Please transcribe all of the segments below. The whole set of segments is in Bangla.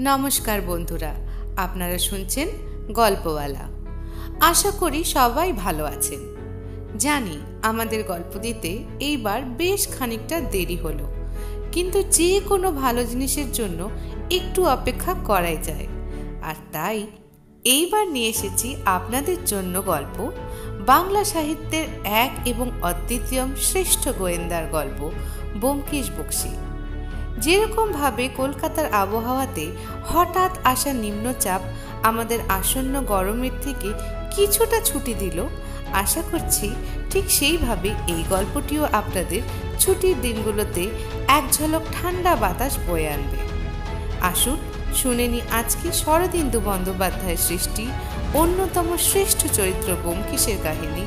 নমস্কার বন্ধুরা, আপনারা শুনছেন গল্পওয়ালা। আশা করি সবাই ভালো আছেন। জানি আমাদের গল্প দিতে এইবার বেশ খানিকটা দেরি হলো, কিন্তু যে কোনো ভালো জিনিসের জন্য একটু অপেক্ষা করাই যায়। আর তাই এইবার নিয়ে এসেছি আপনাদের জন্য গল্প, বাংলা সাহিত্যের এক এবং অদ্বিতীয় শ্রেষ্ঠ গোয়েন্দার গল্প, ব্যোমকেশ বক্সী। যেরকমভাবে কলকাতার আবহাওয়াতে হঠাৎ আসা নিম্নচাপ আমাদের আসন্ন গরমের থেকে কিছুটা ছুটি দিল, আশা করছি ঠিক সেইভাবে এই গল্পটিও আপনাদের ছুটির দিনগুলোতে এক ঝলক ঠান্ডা বাতাস বয়ে আনবে। আসুন, শুনে নি আজকে শরদিন্দু বন্দ্যোপাধ্যায়ের সৃষ্টি অন্যতম শ্রেষ্ঠ চরিত্র ব্যোমকেশের কাহিনী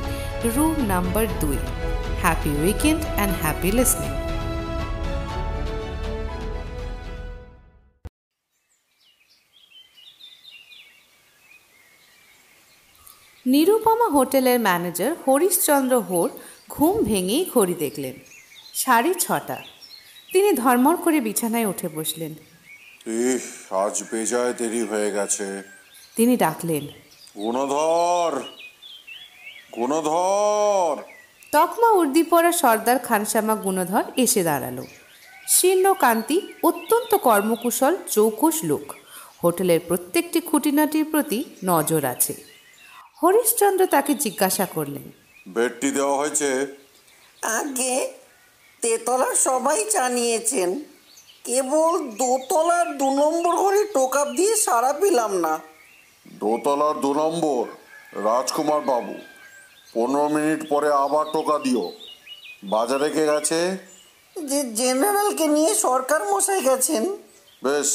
রুম নাম্বার দুই। Happy weekend and happy listening Nirupama হোটেলের ম্যানেজার হরিশচন্দ্র হোর ঘুম ভেঙেই ঘড়ি দেখলেন। সাড়ে ছটা। তিনি ধর্মর করে বিছানায় উঠে বসলেন। ইহ আজ বেজায় দেরি হয়ে গেছে। তিনি ডাকলেন। গুণধর! গুণধর! তকমা উর্দি পরা সর্দার খানসামা গুণধর এসে দাঁড়াল। শীর্ণ কান্তি অত্যন্ত কর্মকুশল চৌকস লোক। হোটেলের প্রত্যেকটি খুঁটিনাটির প্রতি নজর আছে। হরিশচন্দ্র তাকে জিজ্ঞাসা করলেন বেডটি দেওয়া হয়েছে? আগে তেতলা সবাই জানিয়েছেন কেবল দোতলার দু নম্বর ঘরে টোকাপ দিয়ে সারা পেলাম না। দোতলার দু নম্বর? রাজকুমার বাবু পনেরো মিনিট পরে আবার টোকা দিও। বাজারে কে গেছে? যে জেনারেলকে নিয়ে সরকার মশাই গেছেন। বেশ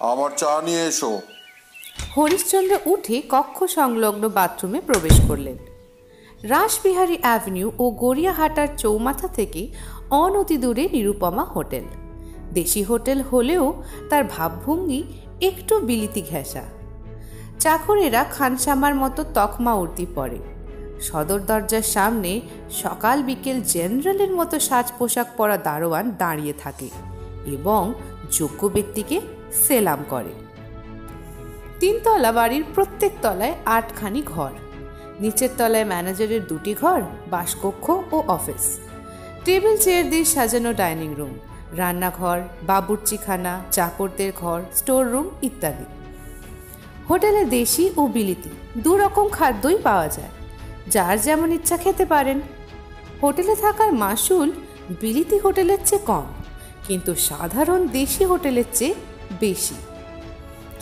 আমার চা নিয়ে এসো। হরিশচন্দ্র উঠে কক্ষ সংলগ্ন বাথরুমে প্রবেশ করলেন। রাসবিহারী অ্যাভিনিউ ও গড়িয়াহাটার চৌমাথা থেকে অনতি দূরে নিরুপমা হোটেল। দেশি হোটেল হলেও তার ভাবভঙ্গি একটু বিলিতি ঘেঁষা। চাকরেরা খানসামার মতো তকমা উর্দি পরে। সদর দরজার সামনে সকাল বিকেল জেনারেলের মতো সাজ পোশাক পরা দারোয়ান দাঁড়িয়ে থাকে এবং যোগ্য ব্যক্তিকে সেলাম করে। তিনতলা বাড়ির প্রত্যেক তলায় আটখানি ঘর। নিচের তলায় ম্যানেজারের দুটি ঘর, বাসকক্ষ ও অফিস। টেবিল, চেয়ার দিয়ে সাজানো ডাইনিং রুম, রান্নাঘর, বাবুর্চিখানা চাকরদের ঘর, স্টোর রুম ইত্যাদি। হোটেলে দেশি ও বিলিতি, দু রকম খাদ্যই পাওয়া যায়। যার যেমন ইচ্ছা খেতে পারেন। হোটেলে থাকার মাসুল বিলিতি হোটেলের চেয়ে কম, কিন্তু সাধারণ দেশি হোটেলের চেয়ে বেশি।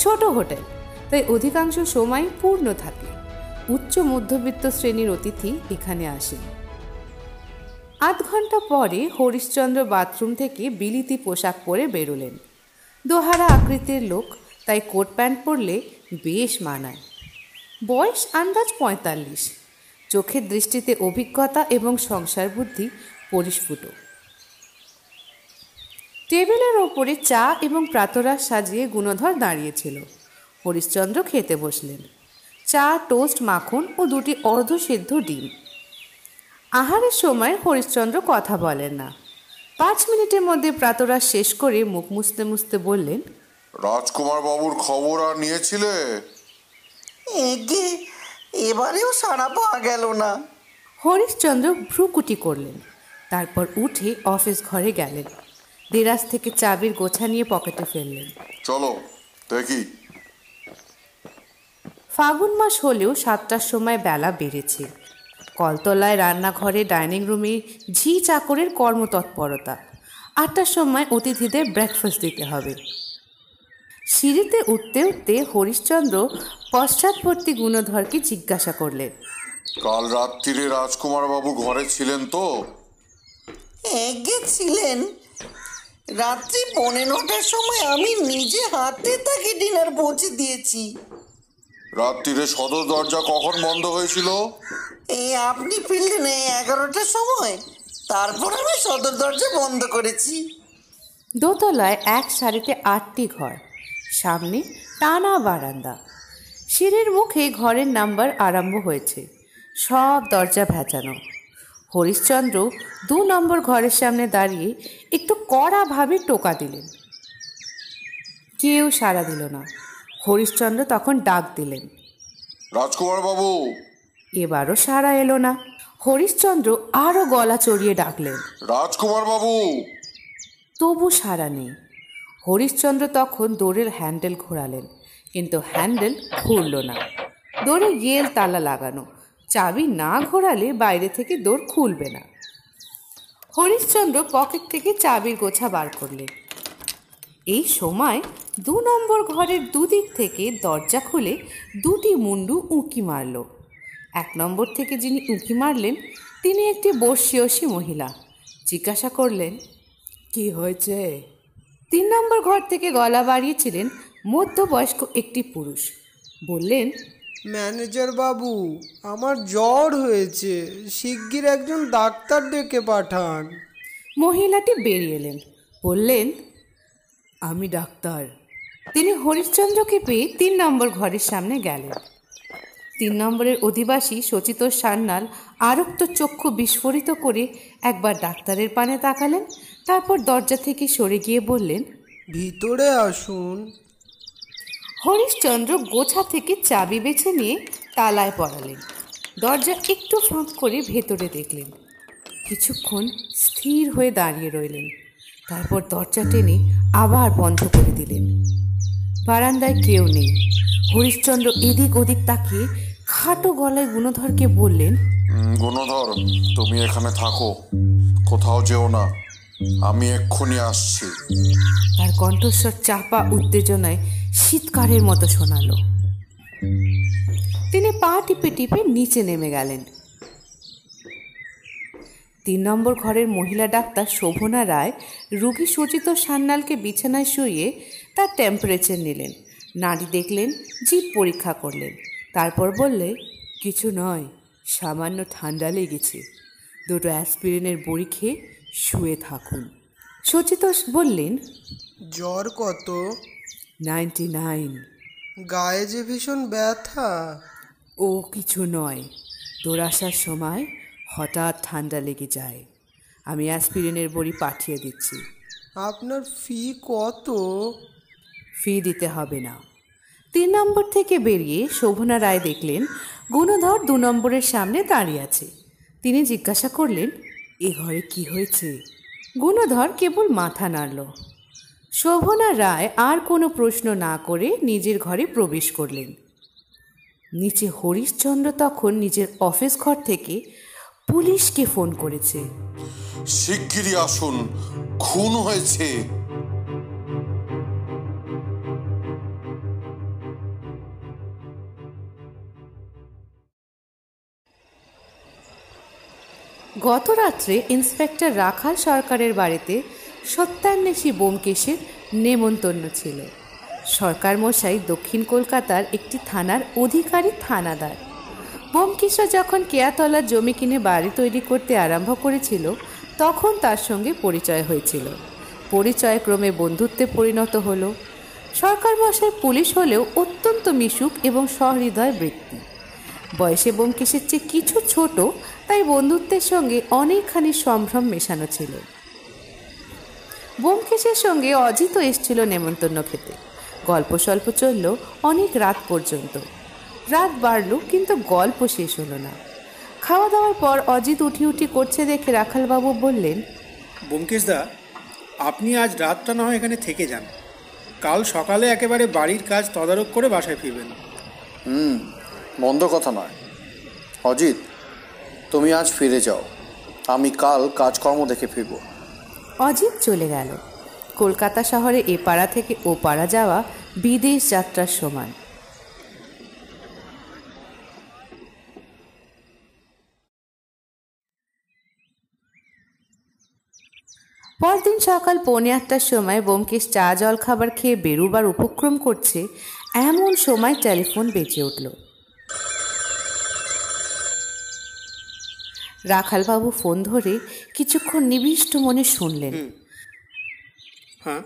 ছোট হোটেল তাই অধিকাংশ সময় পূর্ণ থাকে। উচ্চ মধ্যবিত্ত শ্রেণির অতিথি এখানে আসেন। আধ ঘণ্টা পরে হরিশ্চন্দ্র বাথরুম থেকে বিলিতি পোশাক পরে বেরোলেন। দোহারা আকৃতির লোক, তাই কোট প্যান্ট পরলে বেশ মানায়। বয়স আন্দাজ পঁয়তাল্লিশ। চোখের দৃষ্টিতে অভিজ্ঞতা এবং সংসার বুদ্ধি পরিস্ফুট। টেবিলের ওপরে চা এবং প্রাতরাশ সাজিয়ে গুণধর দাঁড়িয়েছিল। হরিশ্চন্দ্র খেতে বসলেন। চা টোস্ট মাখন ও দুটি অর্ধসিদ্ধ ডিম। আহারের সময় হরিশ্চন্দ্র কথা বলেন না। পাঁচ মিনিটের মধ্যে প্রাতরা শেষ করে মুখ মুছতে মুছতে বললেন রাজকুমার বাবুর খবর আর নিয়েছিলে? এগে এবারেও সারা পাওয়া গেল না। হরিশচন্দ্র ভ্রুকুটি করলেন তারপর উঠে অফিস ঘরে গেলেন। দেরাজ থেকে চাবির গোছা নিয়ে পকেটে ফেললেন। চলো দেখি। ফাগুন মাস হলেও সাতটার সময় বেলা বেড়েছে। কলতলায় রান্নাঘরে ডাইনিং রুমে ঝি চাকরের কর্মতৎপরতা। আটটার সময় অতিথিদের ব্রেকফাস্ট দিতে হবে। সিঁড়িতে উঠতে উঠতে হরিশ্চন্দ্র পশ্চাৎবর্তী গুণধরকে জিজ্ঞাসা করলেন কাল রাত্রিরে রাজকুমার বাবু ঘরে ছিলেন তো? এগে ছিলেন? রাত্রি পনেরোটার সময় আমি নিজে হাতে তাকে ডিনার পৌঁছে দিয়েছি। রাত্রিরে সদর দরজা কখন বন্ধ হয়েছিল? এই আপনি ফিরলেন এই এগারোটার সময়। তারপর আমি সদর দরজা বন্ধ করেছি। দোতলায় এক সারিতে আটটি ঘর সামনে টানা বারান্দা। সিঁড়ির মুখে ঘরের নাম্বার আরম্ভ হয়েছে সব দরজা ভেজানো। হরিশ্চন্দ্র দু নম্বর ঘরের সামনে দাঁড়িয়ে একটু কড়াভাবে টোকা দিলেন। কেউ সাড়া দিল না। হরিশ্চন্দ্র তখন ডাক দিলেন। রাজকুমার বাবু এবারও সাড়া এলো না। হরিশ্চন্দ্র আরও গলা চড়িয়ে ডাকলেন। রাজকুমার বাবু তবু সাড়া নেই। হরিশ্চন্দ্র তখন দৌড়ের হ্যান্ডেল ঘোরালেন কিন্তু হ্যান্ডেল ঘুরল না। দৌড়ে গেল তালা লাগানো চাবি না ঘোরালে বাইরে থেকে দৌড় খুলবে না। হরিশ্চন্দ্র পকেট থেকে চাবির গোছা বার করলেন। এই সময় দু নম্বর ঘরের দুদিক থেকে দরজা খুলে দুটি মুন্ডু উঁকি মারল। এক নম্বর থেকে যিনি উঁকি মারলেন তিনি একটি বর্ষীয়সী মহিলা। জিজ্ঞাসা করলেন কি হয়েছে? তিন নম্বর ঘর থেকে গলা বাড়িয়েছিলেন মধ্যবয়স্ক একটি পুরুষ। বললেন ম্যানেজার বাবু আমার জ্বর হয়েছে। শিগগির একজন ডাক্তার ডেকে পাঠান। মহিলাটি বেরিয়ে এলেন। বললেন আমি ডাক্তার। তিনি হরিশ্চন্দ্রকে পেয়ে তিন নম্বর ঘরের সামনে গেলেন। তিন নম্বরের অধিবাসী সচিতোষ সান্যাল আরক্ত চক্ষু বিস্ফোরিত করে একবার ডাক্তারের পানে তাকালেন তারপর দরজা থেকে সরে গিয়ে বললেন ভিতরে আসুন। হরিশচন্দ্র গোছা থেকে চাবি বেছে নিয়ে তালায় পড়ালেন। দরজা একটু ফাঁক করে ভেতরে দেখলেন। কিছুক্ষণ স্থির হয়ে দাঁড়িয়ে রইলেন। তারপর দরজা টেনে আবার বন্ধ করে দিলেন। বারান্দায় কেউ নেই। হরিশ্চন্দ্র এদিক ওদিক তাকিয়ে খাটো গলায় গুণধরকে বললেন গুণধর তুমি এখানে থাকো। কোথাও যেও না। আমি এক্ষুনি আসছি। তার কণ্ঠস্বর চাপা উত্তেজনায় শীতকারের মতো শোনালো। তিনি পা টিপে টিপে নিচে নেমে গেলেন। তিন নম্বর ঘরের মহিলা ডাক্তার শোভনা রায় রুগী সুচিত সান্যালকে বিছানায় শুয়ে তার টেম্পারেচার নিলেন। নাড়ি দেখলেন জিভ পরীক্ষা করলেন। তারপর বললে কিছু নয় সামান্য ঠান্ডা লেগেছে। দুটো অ্যাসপিরিনের বড়ি খেয়ে শুয়ে থাকুন। সচিতোষ বললেন জ্বর কত? Ninety nine. গায়ে যে ভীষণ ব্যথা। ও কিছু নয়। তোর আসার সময় হঠাৎ ঠান্ডা লেগে যায়। আমি অ্যাসপিরিনের বড়ি পাঠিয়ে দিচ্ছি। আপনার ফি কত? ফি দিতে হবে না। তিন নম্বর থেকে বেরিয়ে শোভনা রায় দেখলেন গুণধর দু নম্বরের সামনে দাঁড়িয়ে আছে। তিনি জিজ্ঞাসা করলেন এ ঘরে কি হয়েছে? গুণধর কেবল মাথা নাড়ল। শোভনা রায় আর কোনো প্রশ্ন না করে নিজের ঘরে প্রবেশ করলেন। নিচে হরিশচন্দ্র তখন নিজের অফিস ঘর থেকে পুলিশকে ফোন করেছে। শিগগিরই আসুন খুন হয়েছে। গত রাত্রে ইন্সপেক্টর রাখাল সরকারের বাড়িতে সত্যান্বেষী বোমকেশের নেমন্তন্ন ছিল। সরকার মশাই দক্ষিণ কলকাতার একটি থানার অধিকারী থানাদার। বোমকেশরা যখন কেয়াতলার জমি কিনে বাড়ি তৈরি করতে আরম্ভ করেছিল, তখন তার সঙ্গে পরিচয় হয়েছিল। পরিচয় ক্রমে বন্ধুত্বে পরিণত হলো। সরকার মশাই পুলিশ হলেও অত্যন্ত মিশুক এবং সহৃদয় ব্যক্তি। বয়সে বোমকেশের চেয়ে কিছু ছোট, তাই বন্ধুত্বের সঙ্গে অনেকখানি সম্ভ্রম মেশানো ছিল। বোমকেশের সঙ্গে অজিতও এসছিল নেমন্তন্ন খেতে। গল্প স্বল্প চলল অনেক রাত পর্যন্ত। রাত বাড়ল কিন্তু গল্প শেষ হলো না। খাওয়া দাওয়ার পর অজিত উঠি উঠি করছে দেখে রাখালবাবু বললেন ব্যোমকেশদা আপনি আজ রাতটা না হয় এখানে থেকে যান। কাল সকালে একেবারে বাড়ির কাজ তদারক করে বাসায় ফিরবেন। হুম মন্দ কথা নয়। অজিত তুমি আজ ফিরে যাও। আমি কাল কাজকর্ম দেখে ফিরব। অজিত চলে গেল। কলকাতা শহরে এ পাড়া থেকে ও পাড়া যাওয়া বিদেশ যাত্রার সমান। পরদিন সকাল পৌনে আটটার সময় বোমকেশ চা জল খাবার খেয়ে বেরুবার উপক্রম করছে এমন সময় টেলিফোন বেঁচে উঠল। রাখালবাবু ফোন ধরে কিছুক্ষণ নিবিষ্ট মনে শুনলেন। হ্যাঁ।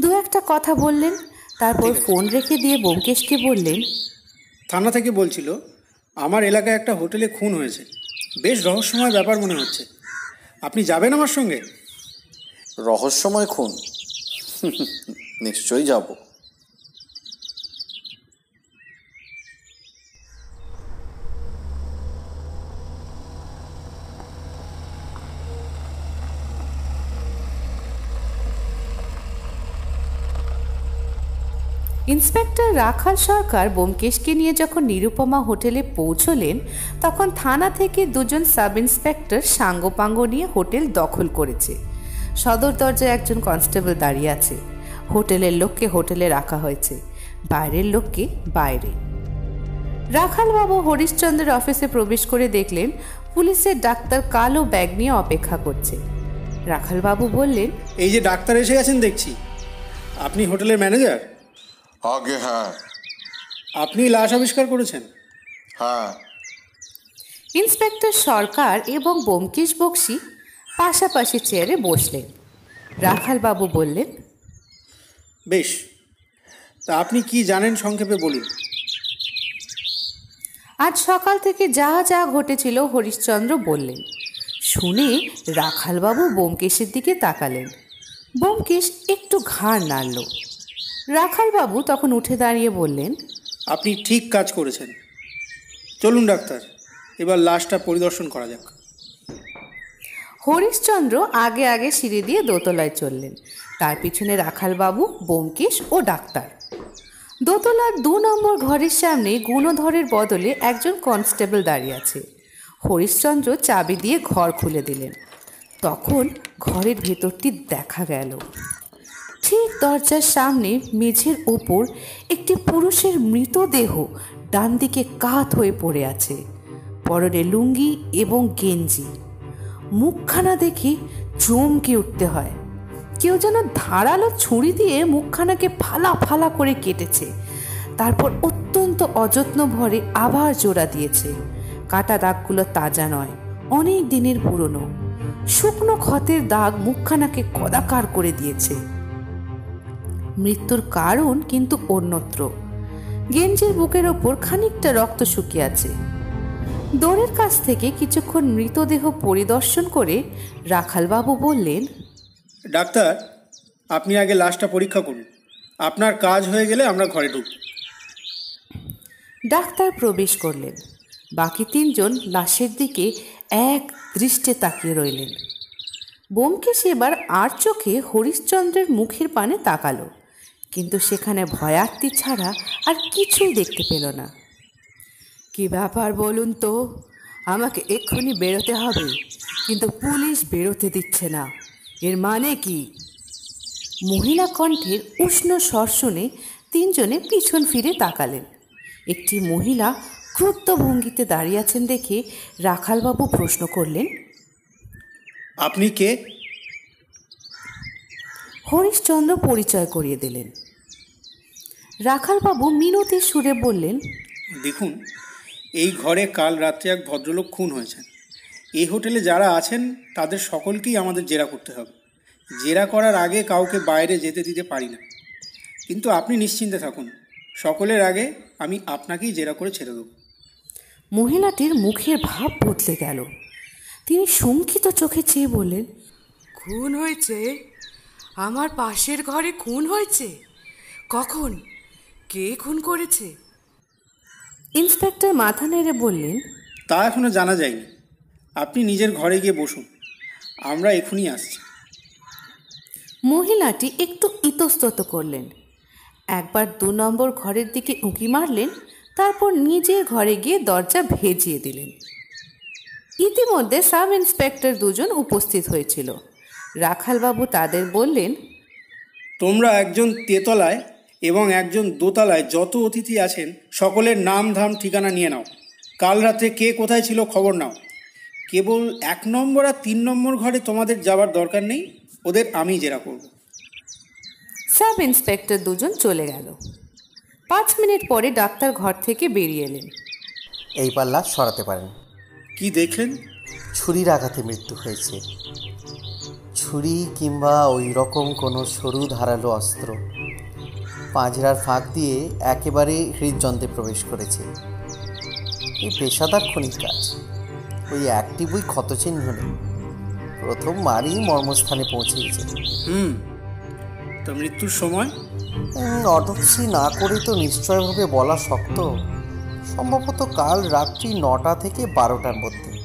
দু একটা কথা বললেন তারপর ফোন রেখে দিয়ে বোমকেশকে বললেন থানা থেকে বলছিল আমার এলাকায় একটা হোটেলে খুন হয়েছে। বেশ রহস্যময় ব্যাপার মনে হচ্ছে। আপনি যাবেন আমার সঙ্গে? রহস্যময় খুন। নিশ্চয়ই যাব। ইন্সপেক্টর রাখাল সরকার বোমকেশকে নিয়ে যখন নিরুপমা হোটেলে পৌঁছলেন, তখন থানা থেকে দুজন সাব ইন্সপেক্টর সাঙ্গপাঙ্গ নিয়ে হোটেল দখল করেছে। সদর দরজায় একজন কনস্টেবল দাঁড়িয়ে আছে। হোটেলের লোককে হোটেলে রাখা হয়েছে। বাইরের লোককে বাইরে। রাখালবাবু হরিশ্চন্দ্রের অফিসে প্রবেশ করে দেখলেন, পুলিশের ডাক্তার কালো ব্যাগ নিয়ে অপেক্ষা করছে। রাখালবাবু বললেন, এই যে ডাক্তার এসে গেছেন দেখছি। আপনি হোটেলের ম্যানেজার? আগে হ্যাঁ। আপনি লাশ আবিষ্কার করেছেন? হ্যাঁ। ইন্সপেক্টর সরকার এবং বোমকেশ বক্সি পাশাপাশি চেয়ারে বসলেন। রাখালবাবু বললেন বেশ তা আপনি কি জানেন সংক্ষেপে বলুন। আজ সকাল থেকে যা যা ঘটেছিল হরিশ্চন্দ্র বললেন। শুনে রাখালবাবু বোমকেশের দিকে তাকালেন। বোমকেশ একটু ঘাড় নাড়ল। রাখালবাবু তখন উঠে দাঁড়িয়ে বললেন আপনি ঠিক কাজ করেছেন। চলুন ডাক্তার এবার লাশটা পরিদর্শন করা যাক। হরিশ্চন্দ্র আগে আগে সিঁড়ি দিয়ে দোতলায় চললেন। তার পিছনে রাখালবাবু বোমকেশ ও ডাক্তার। দোতলার দু নম্বর ঘরের সামনে গুণধরের বদলে একজন কনস্টেবল দাঁড়িয়ে আছে। হরিশচন্দ্র চাবি দিয়ে ঘর খুলে দিলেন। তখন ঘরের ভেতরটি দেখা গেল। ঠিক দরজার সামনে মেঝের ওপর একটি পুরুষের মৃতদেহ ডান দিকে কাত হয়ে পড়ে আছে। পরনে লুঙ্গি এবং গেঞ্জি। মুখখানা দেখে চমকে উঠতে হয়। কেউ যেন ধারালো ছুরি দিয়ে মুখখানাকে ফালা ফালা করে কেটেছে। তারপর অত্যন্ত অযত্ন ভরে আবার জোড়া দিয়েছে। কাটা দাগগুলো তাজা নয়, অনেক দিনের পুরনো। শুকনো ক্ষতের দাগ মুখখানাকে কদাকার করে দিয়েছে। মৃত্যুর কারণ কিন্তু অন্যত্র। গেঞ্জির বুকের ওপর খানিকটা রক্ত শুকিয়ে আছে। দৌড়ের কাছ থেকে কিছুক্ষণ মৃতদেহ পরিদর্শন করে রাখালবাবু বললেন ডাক্তার আপনি আগে লাশটা পরীক্ষা করুন। আপনার কাজ হয়ে গেলে আমরা ঘরে ঢুকব। ডাক্তার প্রবেশ করলেন। বাকি তিনজন লাশের দিকে এক দৃষ্টে তাকিয়ে রইলেন। বোমকেশ এবার আর চোখে হরিশ্চন্দ্রের মুখের পানে তাকালো। কিন্তু সেখানে ভয়ার্তি ছাড়া আর কিছুই দেখতে পেল না। কি ব্যাপার বলুন তো? আমাকে এক্ষুনি বেরোতে হবে, কিন্তু পুলিশ বেরোতে দিচ্ছে না। এর মানে কি? মহিলা কণ্ঠের উষ্ণ স্বর শুনে তিনজনে পিছন ফিরে তাকালেন। একটি মহিলা ক্রুদ্ধ ভঙ্গিতে দাঁড়িয়ে আছেন দেখে রাখালবাবু প্রশ্ন করলেন, আপনি কে? হরিশচন্দ্র পরিচয় করিয়ে দিলেন। রাখালবাবু মিনতির সুরে বললেন দেখুন এই ঘরে কাল রাত্রে এক ভদ্রলোক খুন হয়েছেন। এই হোটেলে যারা আছেন তাদের সকলকেই আমাদের জেরা করতে হবে। জেরা করার আগে কাউকে বাইরে যেতে দিতে পারি না। কিন্তু আপনি নিশ্চিন্তে থাকুন। সকলের আগে আমি আপনাকেই জেরা করে ছেড়ে দেব। মহিলাটির মুখের ভাব বদলে গেল। তিনি শঙ্কিত চোখে চেয়ে বললেন খুন হয়েছে? আমার পাশের ঘরে খুন হয়েছে। কখন? কে খুন করেছে? ইন্সপেক্টর মাথা নেড়ে বললেন তা এখনও জানা যায়নি। আপনি নিজের ঘরে গিয়ে বসুন। আমরা এখনই আসছি। মহিলাটি একটু ইতস্তত করলেন। একবার দু নম্বর ঘরের দিকে উঁকি মারলেন তারপর নিজের ঘরে গিয়ে দরজা ভেজিয়ে দিলেন। ইতিমধ্যে সাব ইন্সপেক্টর দুজন উপস্থিত হয়েছিল। রাখালবাবু তাদের বললেন তোমরা একজন তেতলায় এবং একজন দোতলায় যত অতিথি আছেন সকলের নাম ধাম ঠিকানা নিয়ে নাও। কাল রাতে কে কোথায় ছিল খবর নাও। কেবল এক নম্বর আর তিন নম্বর ঘরে তোমাদের যাবার দরকার নেই ওদের আমি জেরা করব। সাব ইন্সপেক্টর দুজন চলে গেল। পাঁচ মিনিট পরে ডাক্তার ঘর থেকে বেরিয়ে এলেন। এই পাল্লা সরাতে পারেন। কি দেখলেন? ছুরির আঘাতে মৃত্যু হয়েছে। ছুরি কিংবা ওই রকম কোনো সরু ধারালো অস্ত্র। পাঁজরার ফাঁক দিয়ে একেবারে হৃদযন্ত্রে প্রবেশ করেছে। এই পেশাদার খনির কাজ। ওই একটি বই ক্ষতচিহ্ন নেই। প্রথম মারই মর্মস্থানে পৌঁছেছে। হুম তা মৃত্যুর সময়? অটপসি না করে তো নিশ্চয়ভাবে বলা শক্ত। সম্ভবত কাল রাত্রি নটা থেকে বারোটার মধ্যে।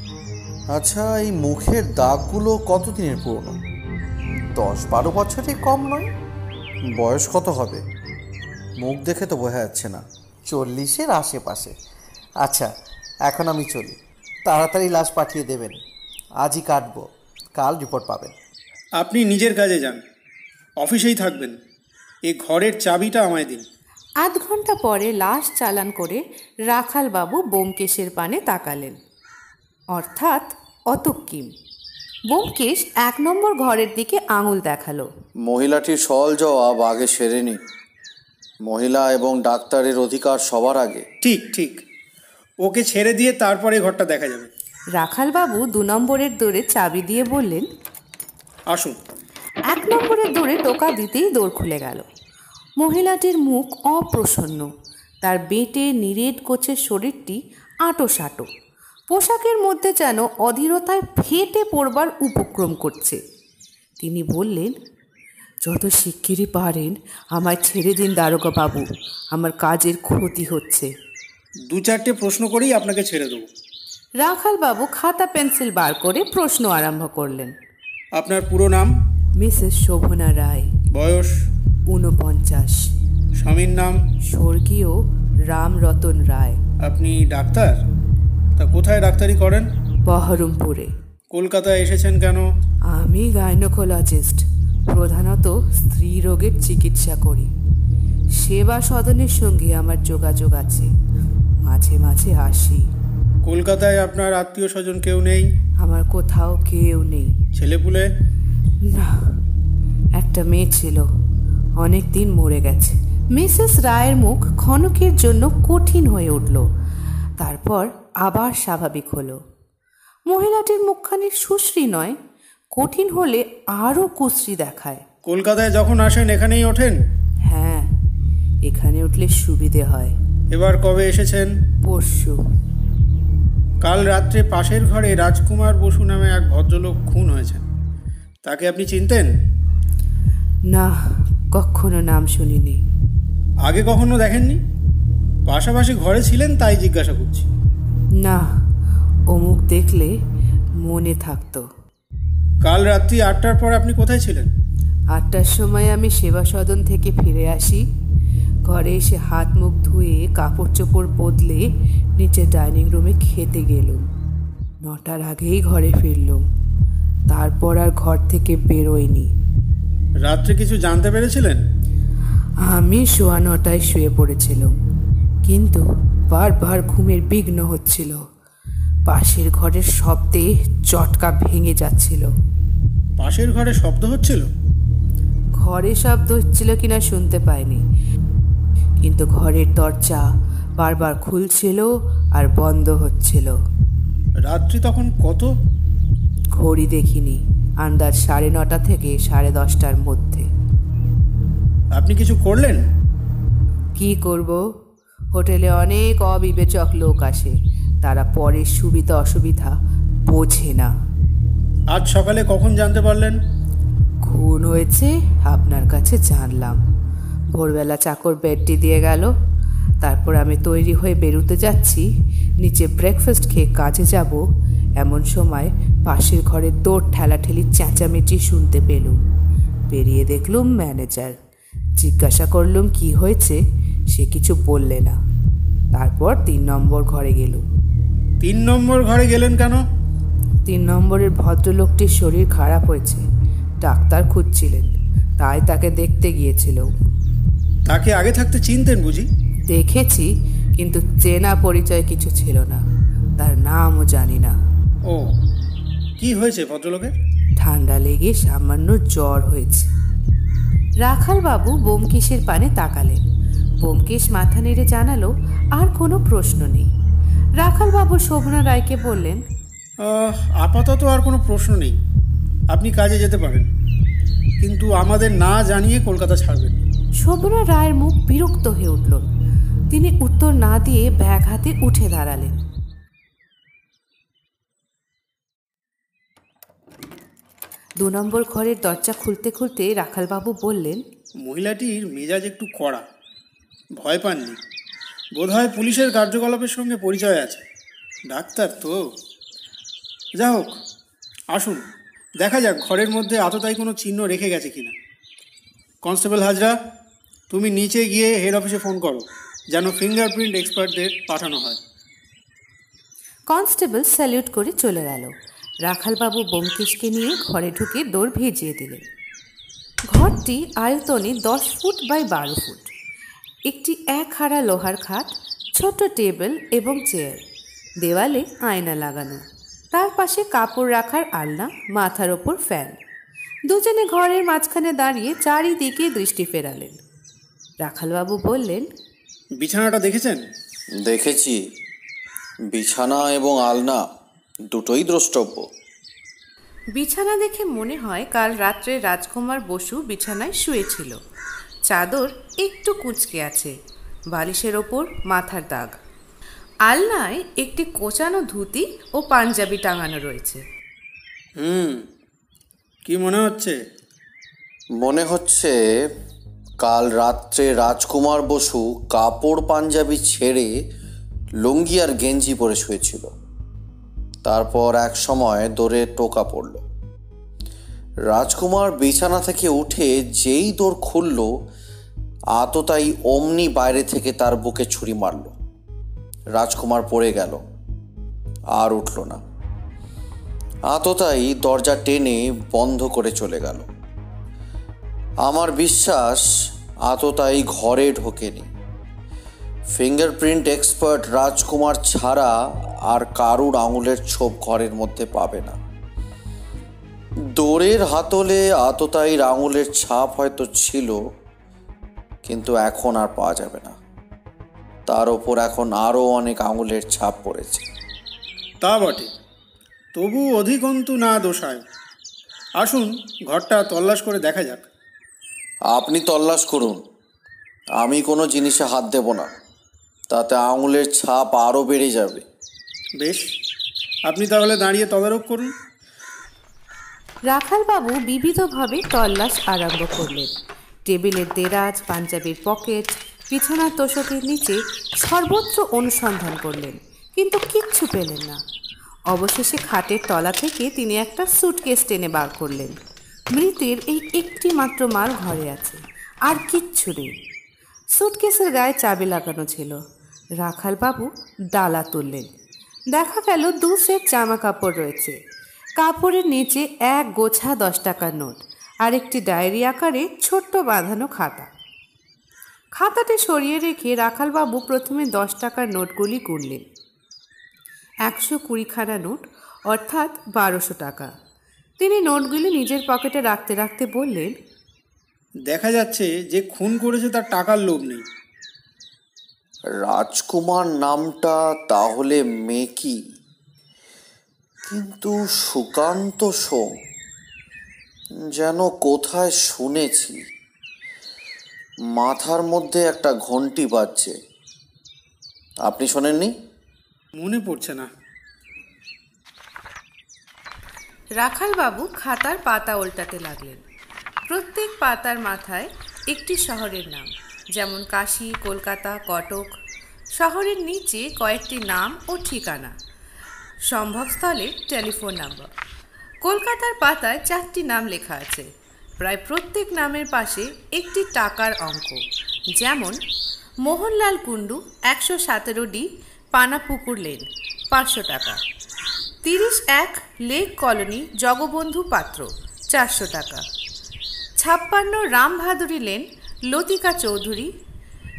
আচ্ছা এই মুখের দাগগুলো কতদিনের পুরনো? দশ বারো বছরের কম নয়। বয়স কত হবে? মুখ দেখে তো বোঝা যাচ্ছে না। চল্লিশের আশেপাশে। আচ্ছা এখন আমি চলি। তাড়াতাড়ি লাশ পাঠিয়ে দেবেন। আজই কাটবো। কাল রিপোর্ট পাবেন। আপনি নিজের কাজে যান। অফিসেই থাকবেন। এ ঘরের চাবিটা আমায় দিন। আধ ঘণ্টা পরে লাশ চালান করে রাখালবাবু বোমকেশের পানে তাকালেন। অর্থাৎ অতক্কিম। বোমকেশ এক নম্বর ঘরের দিকে আঙুল দেখাল। মহিলাটির সল জবাব আগে সেরেনি। মহিলা এবং ডাক্তারের অধিকার সবার আগে। ঠিক ঠিক। ওকে ছেড়ে দিয়ে তারপরে ঘরটা দেখা যাবে। রাখালবাবু দু নম্বরের দৌড়ে চাবি দিয়ে বললেন আসুন। এক নম্বরের দৌড়ে টোকা দিতেই দৌড় খুলে গেল। মহিলাটির মুখ অপ্রসন্ন। তার বেঁটে নিরেট কোচের শরীরটি আঁটো সাঁটো পোশাকের মধ্যে যেন অধীরতায় ফেটে পড়বার উপক্রম করছে। তিনি বললেন যত শিগগিরই পারেন আমায় ছেড়ে দিন দারোগা বাবু আমার কাজের ক্ষতি হচ্ছে। দু চারটে প্রশ্ন করেই আপনাকে ছেড়ে দেবো। রাখালবাবু খাতা পেন্সিল বার করে প্রশ্ন আরম্ভ করলেন। আপনার পুরো নাম? মিসেস শোভনা রায়। বয়স? ঊনপঞ্চাশ। স্বামীর নাম? স্বর্গীয় রামরতন রায়। আপনি ডাক্তার? তা কোথায় ডাক্তারি করেন? বহরমপুরে। কলকাতায় এসেছেন কেন? আমি গাইনোকোলজিস্ট। প্রধানত স্ত্রী রোগের চিকিৎসা করি। সেবা সদনের সঙ্গে আমার যোগাযোগ আছে। মাঝে মাঝে আসি। কলকাতায় আপনার আত্মীয় স্বজন কেউ নেই? আমার কোথাও কেউ নেই। ছেলেপুলে? না একটা মেয়ে ছিল। অনেক দিন মরে গেছে। মিসেস রায়ের মুখ ক্ষণকের জন্য কঠিন হয়ে উঠল। তারপর আবার স্বাভাবিক হলো। মহিলাটির মুখখানি সুশ্রী নয় কঠিন হলে আরও কুশ্রী দেখায়। কলকাতায় যখন আসেন এখানেই ওঠেন? হ্যাঁ এখানে উঠলে সুবিধে হয়। এবার কবে এসেছেন? পরশু। কাল রাত্রে পাশের ঘরে রাজকুমার বসু নামে এক ভদ্রলোক খুন হয়েছেন। তাকে আপনি চিনতেন? না কখনো নাম শুনিনি। আগে কখনো দেখেননি? পাশাপাশি ঘরে ছিলেন তাই জিজ্ঞাসা করছি। না অমুক দেখলে মনে থাকতো। কাল রাত্রি আটটার পর আপনি কোথায় ছিলেন? আটটার সময় আমি সেবা সদন থেকে ফিরে আসি। ঘরে এসে হাত মুখ ধুয়ে কাপড় চোপড় বদলে নিচে ডাইনিং রুমে খেতে গেলুম। নটার আগেই ঘরে ফিরলুম। তারপর আর ঘর থেকে বেরোয়নি রাত্রে কিছু জানতে পেরেছিলেন? আমি শোয়া নটায় শুয়ে পড়েছিলাম। কিন্তু বারবার ঘুমের বিঘ্ন হচ্ছিল। পাশের ঘরের শব্দে চটকা ভেঙে যাচ্ছিল। পাশের ঘরে শব্দ হচ্ছিল? ঘরে শব্দ হচ্ছিল কিনা শুনতে পাইনি। কিন্তু ঘরের দরজা বারবার খুলছিল আর বন্ধ হচ্ছিল। রাত্রি তখন কত? ঘড়ি দেখিনি আন্দাজ সাড়ে নটা থেকে সাড়ে দশটার মধ্যে। আপনি কিছু করলেন? কি করব? হোটেলে অনেক অবিবেচক লোক আসে। তারা পরের সুবিধা অসুবিধা বোঝে না। আজ সকালে কখন জানতে পারলেন? খুন হয়েছে আপনার কাছে জানলাম। ভোরবেলা চাকর বেডটি দিয়ে গেল। তারপর আমি তৈরি হয়ে বেরোতে যাচ্ছি। নিচে ব্রেকফাস্ট খেয়ে কাজে যাব। এমন সময় পাশের ঘরে দৌড় ঠেলাঠেলি চেঁচামেচি শুনতে পেলুম। বেরিয়ে দেখলুম ম্যানেজার জিজ্ঞাসা করলুম কি হয়েছে? সে কিছু বললে না। তারপর তিন নম্বর ঘরে গেল। তিন নম্বর ঘরে গেলেন কেন? তিন নম্বরের ভদ্রলোকটির শরীর খারাপ হয়েছে। ডাক্তার খুঁজছিলেন তাই তাকে দেখতে গিয়েছিল। তাকে আগে থাকতে চিনতেন বুঝি? দেখেছি কিন্তু চেনা পরিচয় কিছু ছিল না। তার নামও জানি না। ও কি হয়েছে ভদ্রলোকের? ঠান্ডা লেগে সামান্য জ্বর হয়েছে। রাখালবাবু বোমকেশের পানে তাকালেন। বোমকেশ মাথা নেড়ে জানালো আর কোনো প্রশ্ন নেই। রাখালবাবু শোভনা রায়কে বললেন আপাতত আর কোনো প্রশ্ন নেই। আপনি কাজে যেতে পারেন। কিন্তু আমাদের না জানিয়ে কলকাতা ছাড়বেন। শোভনা রায়ের মুখ বিরক্ত হয়ে উঠল। তিনি উত্তর না দিয়ে ব্যাগ হাতে উঠে দাঁড়ালেন। দু নম্বর ঘরের দরজা খুলতে খুলতে রাখালবাবু বললেন মহিলাটির মেজাজ একটু কড়া। ভয় পাননি। বোধহয় পুলিশের কার্যকলাপের সঙ্গে পরিচয় আছে। ডাক্তার তো। যা হোক, আসুন, দেখা যাক ঘরের মধ্যে আততাই কোনো চিহ্ন রেখে গেছে কিনা। কনস্টেবল হাজরা, তুমি নিচে গিয়ে হেড অফিসে ফোন করো, যেন ফিঙ্গারপ্রিন্ট এক্সপার্টদের পাঠানো হয়। কনস্টেবল স্যালিউট করে চলে গেল। রাখালবাবু বোমকেশকে নিয়ে ঘরে ঢুকে দৌড় ভিজিয়ে দিলেন। ঘরটি আয়তনে দশ ফুট বাই বারো ফুট। একটি এক হাড়া লোহার খাট ছোট টেবিল এবং চেয়ার দেওয়ালে আয়না লাগানো। তার পাশে কাপড় রাখার আলনা মাথার ওপর ফ্যান। দুজনে ঘরের মাঝখানে দাঁড়িয়ে চারিদিকে দৃষ্টি ফেরালেন। রাখালবাবু বললেন বিছানাটা দেখেছেন? দেখেছি। বিছানা এবং আলনা দুটোই দ্রষ্টব্য। বিছানা দেখে মনে হয় কাল রাত্রে রাজকুমার বসু বিছানায় শুয়েছিল। চাদর একটু কুচকে আছে বালিশের ওপর মাথার দাগ। আলনায় একটি কোচানো ধুতি ও পাঞ্জাবি টাঙানো রয়েছে। হুম কি মনে হচ্ছে? মনে হচ্ছে কাল রাত্রে রাজকুমার বসু কাপড় পাঞ্জাবি ছেড়ে লুঙ্গি আর গেঞ্জি পরে শুয়েছিল। তারপর এক সময় দোরে টোকা পড়ল। রাজকুমার বিছানা থেকে উঠে যেই দৌড় খুলল আততাই অমনি বাইরে থেকে তার বুকে ছুরি মারল। রাজকুমার পড়ে গেল। আর উঠল না। আততাই দরজা টেনে বন্ধ করে চলে গেল। আমার বিশ্বাস আততাই ঘরে ঢোকেনি। ফিঙ্গারপ্রিন্ট এক্সপার্ট রাজকুমার ছাড়া আর কারুর আঙুলের ছোপ ঘরের মধ্যে পাবে না। দৌড়ের হাতলে আততায়ীর আঙুলের ছাপ হয়তো ছিল কিন্তু এখন আর পাওয়া যাবে না। তার ওপর এখন আরও অনেক আঙুলের ছাপ পড়েছে। তা বটে। তবু অধিকন্তু না দোষায়। আসুন ঘরটা তল্লাশ করে দেখা যাক। আপনি তল্লাশ করুন। আমি কোনো জিনিসে হাত দেব না। তাতে আঙুলের ছাপ আরও বেড়ে যাবে। বেশ। আপনি তাহলে দাঁড়িয়ে তদারক করুন। রাখালবাবু বিবিধভাবে তল্লাশ আরম্ভ করলেন। টেবিলের দেরাজ, পাঞ্জাবির পকেট, বিছানার তোষকের নিচে সর্বত্র অনুসন্ধান করলেন, কিন্তু কিচ্ছু পেলেন না। অবশেষে খাটের তলা থেকে তিনি একটা সুটকেস টেনে বার করলেন। মৃতের এই একটি মাত্র মাল ঘরে আছে, আর কিচ্ছু নেই। সুটকেসের গায়ে চাবি লাগানো ছিল। রাখালবাবু ডালা তুললেন। দেখা গেল দু সেট জামা কাপড় রয়েছে। কাপড়ের নিচে এক গোছা দশ টাকার নোট। আর একটি ডায়েরি আকারে ছোট্ট বাঁধানো খাতা। খাতাটি সরিয়ে রেখে রাখালবাবু প্রথমে দশ টাকার নোটগুলি গুনলেন। একশো কুড়িখানা নোট অর্থাৎ বারোশো টাকা। তিনি নোটগুলি নিজের পকেটে রাখতে রাখতে বললেন দেখা যাচ্ছে যে খুন করেছে তার টাকার লোভ নেই। রাজকুমার নামটা তাহলে মেকি। কিন্তু সুকান্ত সোম যেন কোথায় শুনেছি। মাথার মধ্যে একটা ঘন্টি বাজছে। আপনি শোনেননি? মনে পড়ছে না। রাখালবাবু খাতার পাতা উল্টাতে লাগলেন। প্রত্যেক পাতার মাথায় একটি শহরের নাম যেমন কাশী কলকাতা কটক। শহরের নিচে কয়েকটি নাম ও ঠিকানা। সম্ভবস্থলে টেলিফোন নাম্বার। কলকাতার পাতায় চারটি নাম লেখা আছে। প্রায় প্রত্যেক নামের পাশে একটি টাকার অঙ্ক। যেমন, মোহনলাল কুণ্ডু একশো সতেরো ডি, পানাপুকুর লেন, পাঁচশো টাকা। তিরিশ এক, লেক কলোনি, জগবন্ধু পাত্র, চারশো টাকা। ছাপ্পান্ন রামভাদুরী লেন, লতিকা চৌধুরী,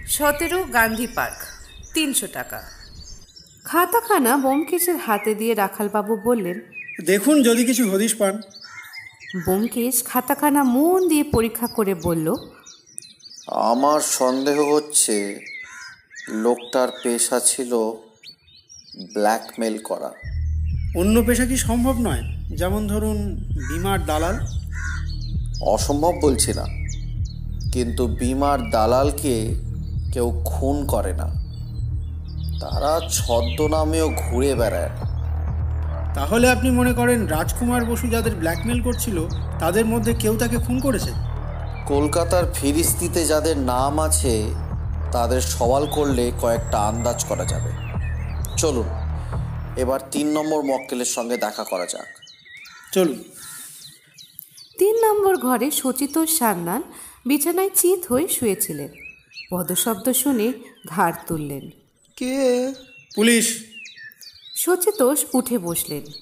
সতেরো, গান্ধী পার্ক, তিনশো টাকা। খাতাখানা বোমকেশের হাতে দিয়ে রাখালবাবু বললেন দেখুন যদি কিছু হদিশ পান। বোমকেশ খাতাখানা মন দিয়ে পরীক্ষা করে বলল আমার সন্দেহ হচ্ছে লোকটার পেশা ছিল ব্ল্যাকমেল করা। অন্য পেশা কি সম্ভব নয়? যেমন ধরুন বিমার দালাল। অসম্ভব বলছি না কিন্তু বিমার দালালকে কেউ খুন করে না। তারা ছদ্মনামেও ঘুরে বেড়ায়। না তাহলে আপনি মনে করেন রাজকুমার বসু যাদের ব্ল্যাকমেল করছিল তাদের মধ্যে কেউ তাকে খুন করেছে? কলকাতার ফিরিস্তিতে যাদের নাম আছে তাদের সওয়াল করলে কয়েকটা আন্দাজ করা যাবে। চলুন এবার তিন নম্বর মক্কেলের সঙ্গে দেখা করা যাক। চলুন। তিন নম্বর ঘরে সচিতোষ সান্যাল বিছানায় চিত হয়ে শুয়েছিলেন। পদশব্দ শুনে ঘাড় তুললেন। কে? পুলিশ! সচিতোষ উঠে বসলেন।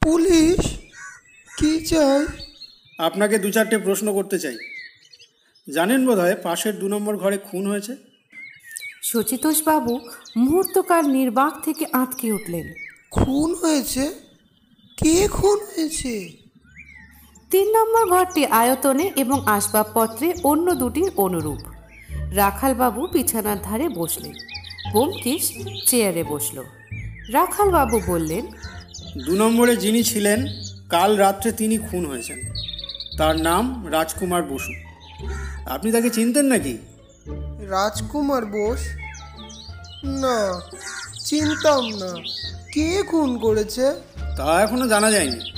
পুলিশ? কি চাই? আপনাকে দু চারটে প্রশ্ন করতে চাই। জানেন বোধহয় পাশের দু নম্বর ঘরে খুন হয়েছে? সচিতোষবাবু মুহূর্তকাল নির্বাক থেকে আঁতকে উঠলেন। খুন হয়েছে? কে খুন হয়েছে? তিন নম্বর ঘরটি আয়তনে এবং আসবাবপত্রে অন্য দুটির অনুরূপ। রাখালবাবু বিছানার ধারে বসলেন। ব্যোমকেশ চেয়ারে বসল। রাখালবাবু বললেন দু নম্বরে যিনি ছিলেন কাল রাত্রে তিনি খুন হয়েছেন। তার নাম রাজকুমার বসু। আপনি তাকে চিনতেন নাকি? রাজকুমার বোস? না চিনতাম না। কে খুন করেছে? তা এখনও জানা যায়নি।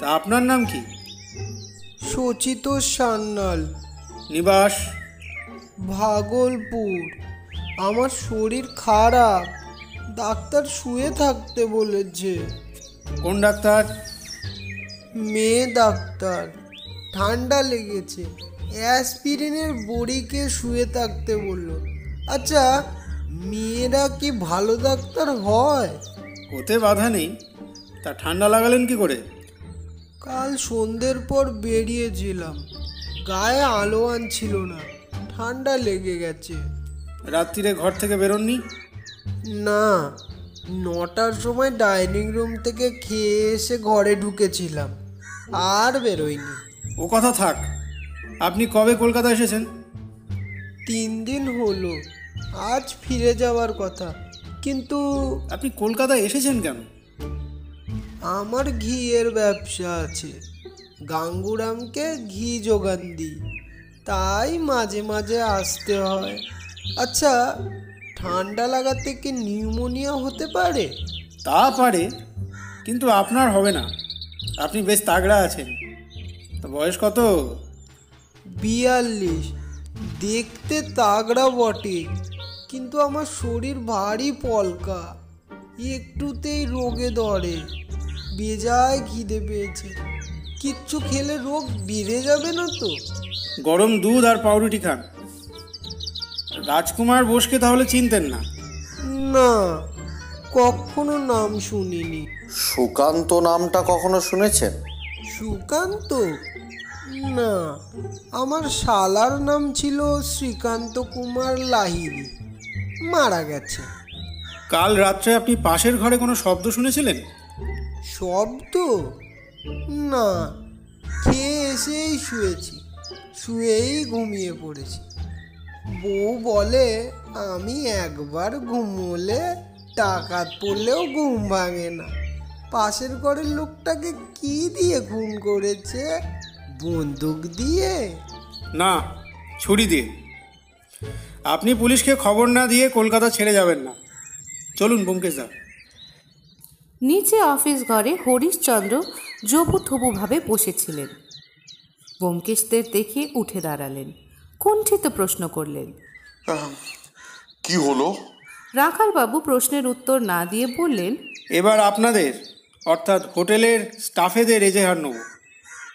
তা আপনার নাম কি? সচিতোষ সান্যাল। নিবাস। ভাগলপুর। আমার শরীর খারাপ। ডাক্তার শুয়ে থাকতে বলেছে। কোন ডাক্তার? মেয়ে ডাক্তার। ঠান্ডা লেগেছে। অ্যাসপিরিনের বড়িকে শুয়ে থাকতে বলল। আচ্ছা মেয়েরা কি ভালো ডাক্তার হয়? হতে বাধা নেই। তা ঠান্ডা লাগালেন কি করে? কাল সন্ধ্যের পর বেরিয়েছিলাম। গায়ে আলো আনছিল না। ঠান্ডা লেগে গেছে। রাত্রিরে ঘর থেকে বেরোননি? না নটার সময় ডাইনিং রুম থেকে খেয়ে এসে ঘরে ঢুকেছিলাম আর বেরোইনি ও কথা থাক আপনি কবে কলকাতা এসেছেন? তিন দিন হলো আজ ফিরে যাওয়ার কথা কিন্তু আপনি কলকাতায় এসেছেন কেন? আমার ঘিয়ের ব্যবসা আছে গাঙ্গুরামকে ঘি যোগান দিই তাই মাঝে মাঝে আসতে হয়। আচ্ছা ঠান্ডা লাগাতে কি নিউমোনিয়া হতে পারে? তা পারে কিন্তু আপনার হবে না। আপনি বেশ তাগড়া আছেন। তা বয়স কত? বিয়াল্লিশ। দেখতে তাগড়া বটে কিন্তু আমার শরীর ভারী পলকা। একটুতেই রোগে ধরে। বেজায় খিদে পেয়েছে। কিচ্ছু খেলে রোগ বেড়ে যাবে না তো? গরম দুধ আর পাউরুটি খান। রাজকুমার বোসকে তাহলে চিনতেন না। না কখনো নাম শুনিনি। সুকান্ত নামটা কখনো শুনেছেন? সুকান্ত? না আমার শালার নাম ছিল শ্রীকান্ত কুমার লাহিরি মারা গেছে। কাল রাত্রে আপনি পাশের ঘরে কোনো শব্দ শুনেছিলেন? শব্দ? না খেয়ে এসেই শুয়েছি শুয়েই ঘুমিয়ে পড়েছি। বউ বলে আমি একবার ঘুমোলে টাকাত পড়লেও ঘুম ভাঙে না। পাশের ঘরের লোকটাকে কি দিয়ে খুন করেছে? বন্দুক দিয়ে? না ছুরি দিয়ে। আপনি পুলিশকে খবর না দিয়ে কলকাতা ছেড়ে যাবেন না। চলুন ব্যোমকেশদা। নিচে অফিস ঘরে হরিশচন্দ্র জবুথবুভাবে বসেছিলেন। ব্যোমকেশদের দেখে উঠে দাঁড়ালেন। কুণ্ঠিত প্রশ্ন করলেন। কি হলো? রাখালবাবু প্রশ্নের উত্তর না দিয়ে বললেন এবার আপনাদের অর্থাৎ হোটেলের স্টাফেদের এজেহার নেব।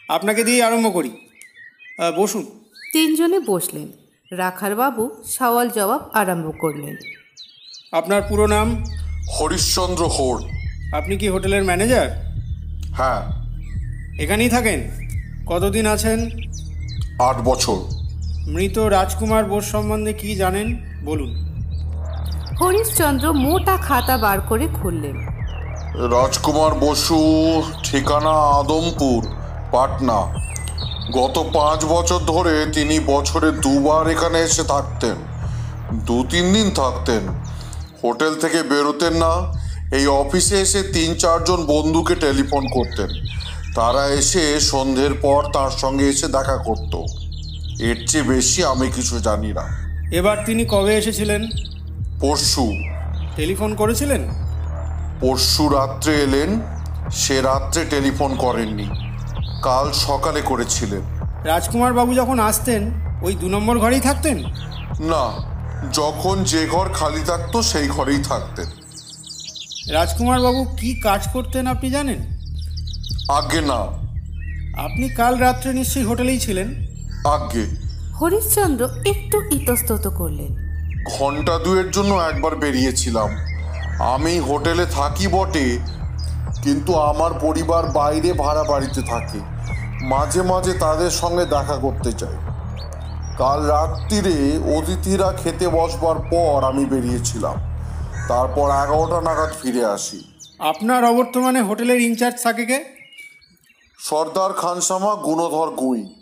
আপনাকে দিয়ে আরম্ভ করি। বসুন। তিনজনে বসলেন। রাখালবাবু সওয়াল জবাব আরম্ভ করলেন। আপনার পুরো নাম? হরিশ্চন্দ্র হোর আপনি কি হোটেলের ম্যানেজার? হ্যাঁ। এখানেই থাকেন? কতদিন আছেন? আট বছর। মৃত রাজকুমার বোস সম্বন্ধে কি জানেন? বলুন। হরিশচন্দ্র মোটা খাতা বার করে খুললেন। রাজকুমার বসু ঠিকানা আদমপুর পাটনা। গত পাঁচ বছর ধরে তিনি বছরে দুবার এখানে এসে থাকতেন। দু তিন দিন থাকতেন। হোটেল থেকে বেরোতেন না। এই অফিসে এসে তিন চারজন বন্ধুকে টেলিফোন করতেন। তারা এসে সন্ধ্যের পর তার সঙ্গে এসে দেখা করত। এর চেয়ে বেশি আমি কিছু জানি না। এবার তিনি কবে এসেছিলেন? পরশু। টেলিফোন করেছিলেন? পরশু রাত্রে এলেন সে রাত্রে টেলিফোন করেননি। কাল সকালে করেছিলেন। রাজকুমার বাবু যখন আসতেন ওই দু নম্বর ঘরেই থাকতেন? না যখন যে ঘর খালি থাকতো সেই ঘরেই থাকতেন। রাজকুমার বাবু কি কাজ করতেন আপনি জানেন? আগে না। আপনি কাল রাত্রে নিশ্চয়ই হোটেলেই ছিলেন? আগে। হরিশ্চন্দ্র একটু ইতস্তত করলেন। ঘণ্টা দুয়ের জন্য একবার বেরিয়েছিলাম। আমি হোটেলে থাকি বটে কিন্তু আমার পরিবার বাইরে ভাড়া বাড়িতে থাকে। মাঝে মাঝে তাদের সঙ্গে দেখা করতে চাই। কাল রাত্রিরে অতিথিরা খেতে বসবার পর আমি বেরিয়েছিলাম। তারপর এগারোটা নাগাদ ফিরে আসি। আপনার অবর্তমানে হোটেলের ইনচার্জ থাকে কে? সর্দার খানসামা গুণধর গুঁই।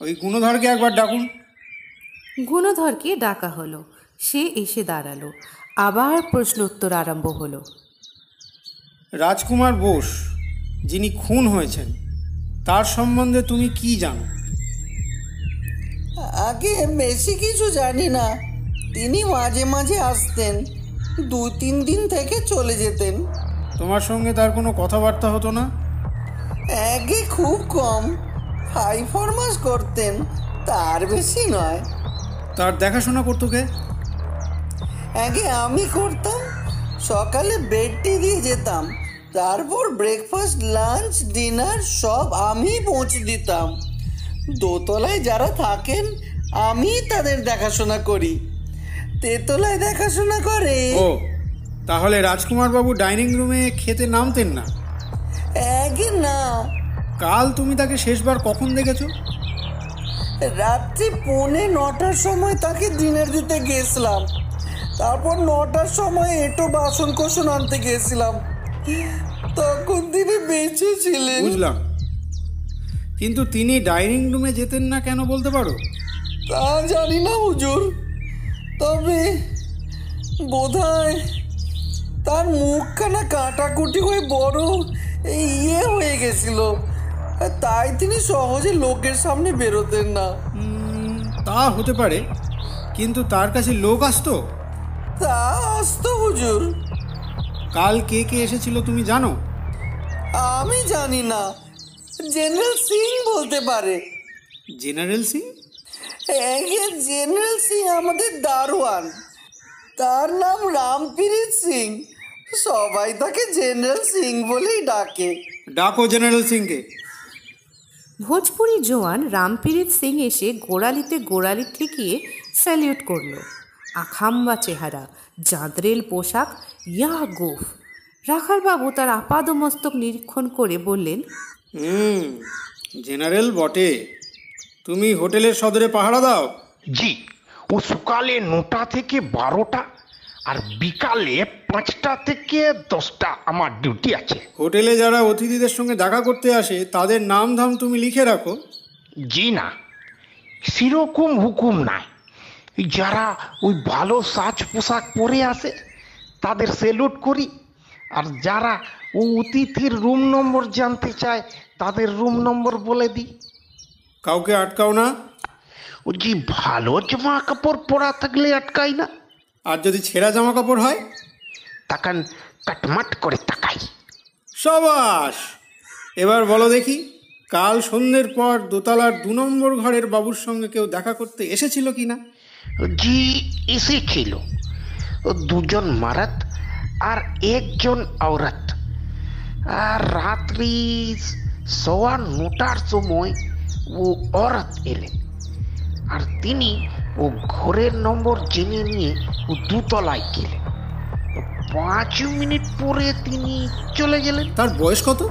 ওই গুণধরকে একবার ডাকুন। গুণধরকে ডাকা হলো। সে এসে দাঁড়াল। আবার প্রশ্ন উত্তর আরম্ভ হলো। রাজকুমার বোস যিনি খুন হয়েছেন তার সম্বন্ধে তুমি কি জানো? আগে বেশি কিছু জানি না। তিনি মাঝে মাঝে আসতেন। দু তিন দিন থেকে চলে যেতেন। তোমার সঙ্গে তার কোনো কথাবার্তা হতো না? আগে খুব কম। হাই ফরমাস করতেন তার বেশি নয়। তার দেখাশোনা করতো কে? আগে আমি করতাম সকালে বেডটি দিয়ে যেতাম তারপর ব্রেকফাস্ট লাঞ্চ ডিনার সব আমি পৌঁছে দিতাম। দোতলায় যারা থাকেন আমি তাদের দেখাশোনা করি। তেতলায় দেখাশোনা করে। ও তাহলে রাজকুমার বাবু ডাইনিং রুমে খেতে নামতেন না? আগে না কাল তুমি তাকে শেষবার কখন দেখেছ? রাত্রি পৌনে নটার সময় তাকে ডিনার দিতে গেছিলাম তারপর নটার সময় এটো বাসন কোসন আনতে গেছিলাম তখন তিনি বেঁচে ছিলেন। বুঝলাম। কিন্তু তিনি ডাইনিং রুমে যেতেন না কেন বলতে পারো? তা জানি না হুজুর। তবে বোধহয় তার মুখখানা কাটাকুটি হয়ে বড় এই ইয়ে হয়ে গেছিল। তাই তিনি সহজে লোকের সামনে বেরোতেন না। তা হতে পারে কিন্তু তার কাছে লোক আসতো? তা আসতো হুজুর। কাল কে কে এসেছিল তুমি জানো? আমি জানি না। জেনারেল সিং বলতে পারে। জেনারেল সিং? একে জেনারেল সিং আমাদের দারোয়ান। তার নাম রামপিরিত সিং। সবাই তাকে জেনারেল সিং বলেই ডাকে। ডাকো জেনারেল সিংকে। ভোজপুরি জোয়ান রামপিরিত সিং এসে গোড়ালিতে গোড়ালি ঠেকিয়ে স্যালিউট করল। আখাম্বা চেহারা জাঁদরেল পোশাক ইয়া গোফ। রাখালবাবু তার আপাদমস্তক নিরীক্ষণ করে বললেন হুম জেনারেল বটে। তুমি হোটেলের সদরে পাহারা দাও। জি ও সকালে নটা থেকে বারোটা আর বিকালে পাঁচটা থেকে দশটা আমার ডিউটি আছে। হোটেলে যারা অতিথিদের সঙ্গে দেখা করতে আসে তাদের নাম ধাম তুমি লিখে রাখো। জি না সেরকম হুকুম নাই। যারা ওই ভালো সাজ পোশাক পরে আসে তাদের সেলুট করি। আর যারা ও অতিথির রুম নম্বর জানতে চায় তাদের রুম নম্বর বলে দিই। কাউকে আটকাও না। ও জি ভালো জামা কাপড় পরা থাকলে আটকাই না। আর যদি ছেঁড়া জামা কাপড় হয়? তাকান কাটমাট করে তাকাই। সবাস! এবার বলো দেখি কাল সন্ধ্যের পর দোতলার দু নম্বর ঘরের বাবুর সঙ্গে কেউ দেখা করতে এসেছিল কি না জি এসেছিল। দুজন মারাত আর একজন আওরাত। আর রাত্রি সোয়া নটার সময় ও অরাত এলেন। আর তিনি ও ঘরের নম্বর জেনে নিয়ে ও দুতলায় গেলেন। পাঁচ মিনিট পরে তিনি চলে গেলেন। তার বয়স কত?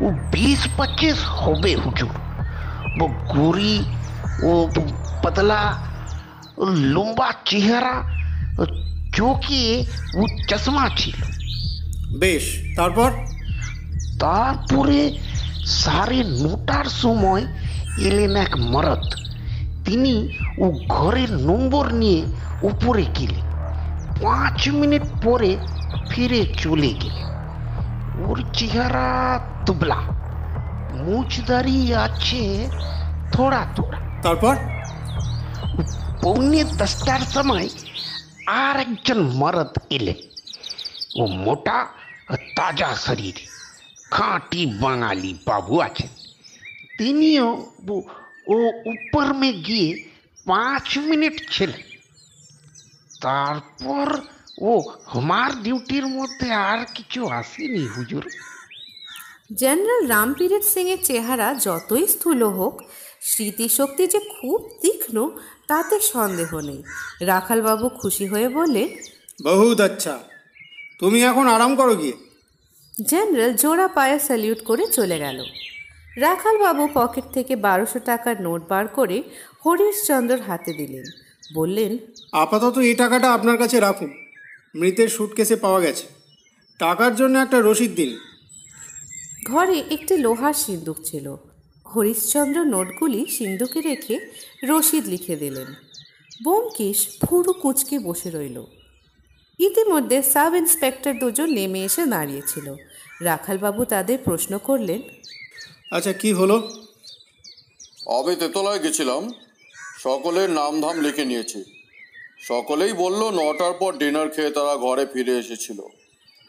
ও বিশ পঁচিশ হবে হুজুর। ও গোরি ও পাতলা ও লম্বা চেহারা ও চোখে ও চশমা ছিল। বেশ তারপর? তারপরে সাড়ে নটার সময় এলেন এক মরদ। তিনি ও ঘরের নম্বর নিয়ে উপরে গেলেন। পাঁচ মিনিট পরে ফিরে চলে গেলেন। ওর চেহারা দুবলা মুচদারি আছে থোড়া থোড়া। তারপর? পৌনে দশটার সময় আর একজন মরদ এলেন ও মোটা তাজা শরীর খাঁটি বাঙালি বাবু আছেন। তিনিও ও- উপর মে গিয়ে পাঁচ মিনিট ছিলেন তারপর ও আমার ডিউটির মধ্যে আর কিছু আসেনি হুজুর। জেনারেল রামপীরের সিংয়ের চেহারা যতই স্থূল হোক স্মৃতিশক্তি যে খুব তীক্ষ্ণ তাতে সন্দেহ নেই। রাখালবাবু খুশি হয়ে বলে বহুত আচ্ছা। তুমি এখন আরাম করো গিয়ে। জেনারেল জোড়া পায়ে স্যালিউট করে চলে গেল। রাখালবাবু পকেট থেকে বারোশো টাকার নোট বার করে হরিশচন্দ্রর হাতে দিলেন। বললেন আপাতত এই টাকাটা আপনার কাছে রাখুন। মৃতের সুটকেসে পাওয়া গেছে। টাকার জন্য একটা রসিদ দিন। ঘরে একটি লোহার সিন্দুক ছিল। হরিশচন্দ্র নোটগুলি সিন্দুকে রেখে রসিদ লিখে দিলেন। বোমকেশ ফুরু কুচকে বসে রইল। ইতিমধ্যে সাব ইন্সপেক্টর দুজন নেমে এসে দাঁড়িয়েছিল রাখালবাবু তাদের প্রশ্ন করলেন আচ্ছা কি হলো? আমি তেতলায় গেছিলাম। সকলের নামধাম লিখে নিয়েছি। সকলেই বলল নটার পর ডিনার খেয়ে তারা ঘরে ফিরে এসেছিল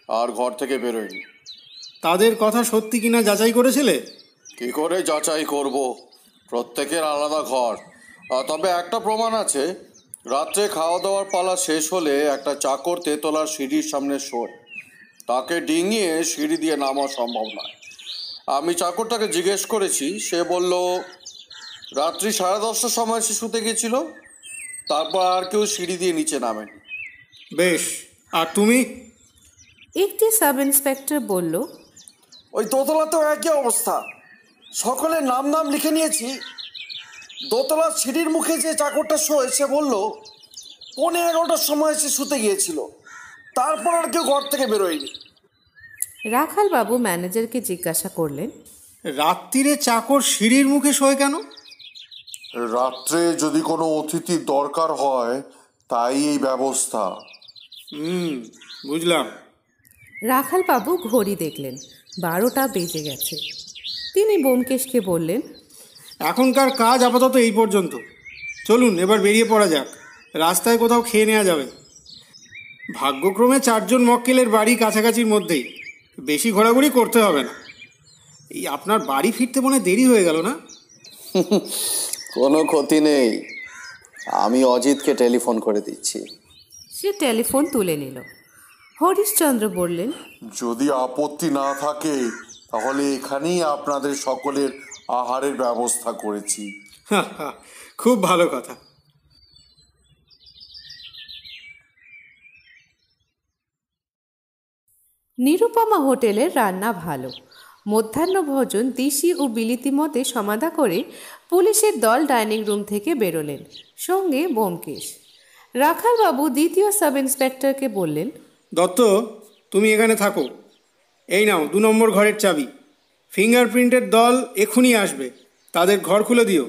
আর ঘর থেকে বেরোয়নি। তাদের কথা সত্যি কিনা যাচাই করেছিলে? কি করে যাচাই করব? প্রত্যেকের আলাদা ঘর। আর তবে একটা প্রমাণ আছে। রাত্রে খাওয়া দাওয়ার পালা শেষ হলে একটা চাকর তেতলার সিঁড়ির সামনে শোয়। তাকে ডিঙিয়ে সিঁড়ি দিয়ে নামা সম্ভব নয়। আমি চাকরটাকে জিজ্ঞেস করেছি সে বলল রাত্রি সাড়ে দশটার সময় সে শুতে গেছিল তারপর আর কেউ সিঁড়ি দিয়ে নিচে নামেনি। বেশ আর তুমি? একটি সাব ইন্সপেক্টর বলল ওই দোতলাতেও একই অবস্থা। সকলের নাম নাম লিখে নিয়েছি। দোতলার সিঁড়ির মুখে যে চাকরটা শোয় সে বলল পৌনে এগারোটার সময় সে শুতে গিয়েছিল। তারপর আর কেউ ঘর থেকে বেরোয়নি। রাখালবাবু ম্যানেজারকে জিজ্ঞাসা করলেন রাত্রিরে চাকর সিঁড়ির মুখে শোয় কেন? রাত্রে যদি কোনো অতিথির দরকার হয় তাই এই ব্যবস্থা। হুম বুঝলাম। রাখালবাবু ঘড়ি দেখলেন বারোটা বেজে গেছে। তিনি বোমকেশকে বললেন এখনকার কাজ আপাতত এই পর্যন্ত। চলুন এবার বেরিয়ে পড়া যাক। রাস্তায় কোথাও খেয়ে নেওয়া যাবে। ভাগ্যক্রমে চারজন মক্কেলের বাড়ি কাছাকাছির মধ্যেই। বেশি ঘোরাঘুরি করতে হবে না। এই আপনার বাড়ি ফিরতে মনে হয় দেরি হয়ে গেল না? কোনো ক্ষতি নেই। আমি অজিতকে টেলিফোন করে দিচ্ছি। সে টেলিফোন তুলে নিল। হরিশচন্দ্র বললেন যদি আপত্তি না থাকে তাহলে এখানেই আপনাদের সকলের আহারের ব্যবস্থা করেছি। খুব ভালো কথা। নিরুপমা হোটেলের রান্না ভালো। মধ্যাহ্ন ভোজন দিশি ও বিলিতি মতে সমাধা করে পুলিশের দল ডাইনিং রুম থেকে বেরোলেন। সঙ্গে বোমকেশ রাখালবাবু দ্বিতীয় সাব ইন্সপেক্টরকে বললেন দত্ত তুমি এখানে থাকো। এই নাও দু নম্বর ঘরের চাবি। ফিঙ্গারপ্রিন্টের দল এখনই আসবে। তাদের ঘর খুলে দিও।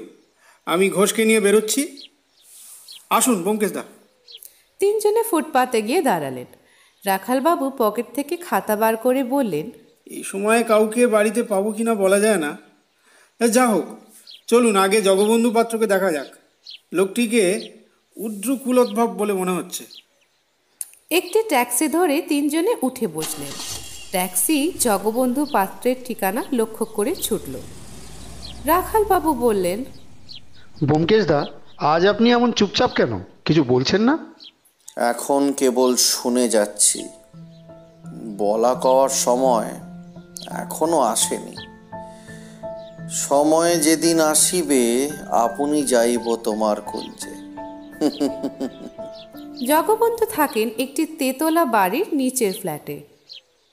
আমি ঘোষকে নিয়ে বেরোচ্ছি। আসুন ব্যোমকেশ দা। তিনজনে ফুটপাতে গিয়ে দাঁড়ালেন। রাখালবাবু পকেট থেকে খাতা বার করে বললেন এই সময়ে কাউকে বাড়িতে পাবো কিনা বলা যায় না। তা যা হোক চলুন আগে জগবন্ধু পাত্রকে দেখা যাক। লোকটিকে উদ্র কুলোদ্ভব বলে মনে হচ্ছে। একটি ট্যাক্সি ধরে তিনজনে উঠে বসলেন। ট্যাক্সি জগবন্ধু পাত্রের ঠিকানা লক্ষ্য করে ছুটল। রাখালবাবু বললেন ব্যোমকেশ দা আজ আপনি এমন চুপচাপ কেন? কিছু বলছেন না? এখন কেবল শুনে যাচ্ছি। বলা কওয়ার সময় এখনও আসেনি। সময় যেদিন আসিবে, আপনি যাইব তোমার কুঞ্জে জগবন্ধু থাকেন একটি তেতলা বাড়ির নিচের ফ্ল্যাটে।